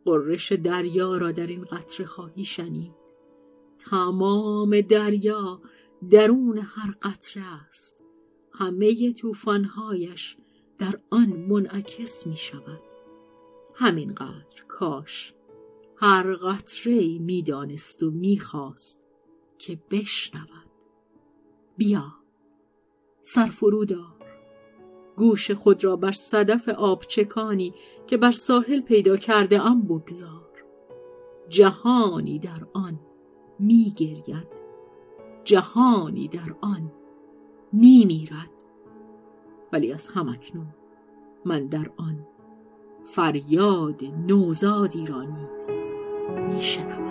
قررش دریا را در این قطره خواهی شنید. تمام دریا درون هر قطره است. همه طوفانهایش در آن منعکس می شود همینقدر کاش. هر قطره می دانست و می خواست که بشنود. بیا سرفرودار گوش خود را بر صدف آبچکانی که بر ساحل پیدا کرده ام بگذار. جهانی در آن می گرید جهانی در آن می میرد ولی از همکنون من در آن فریاد نوزادی را نیز می شنوم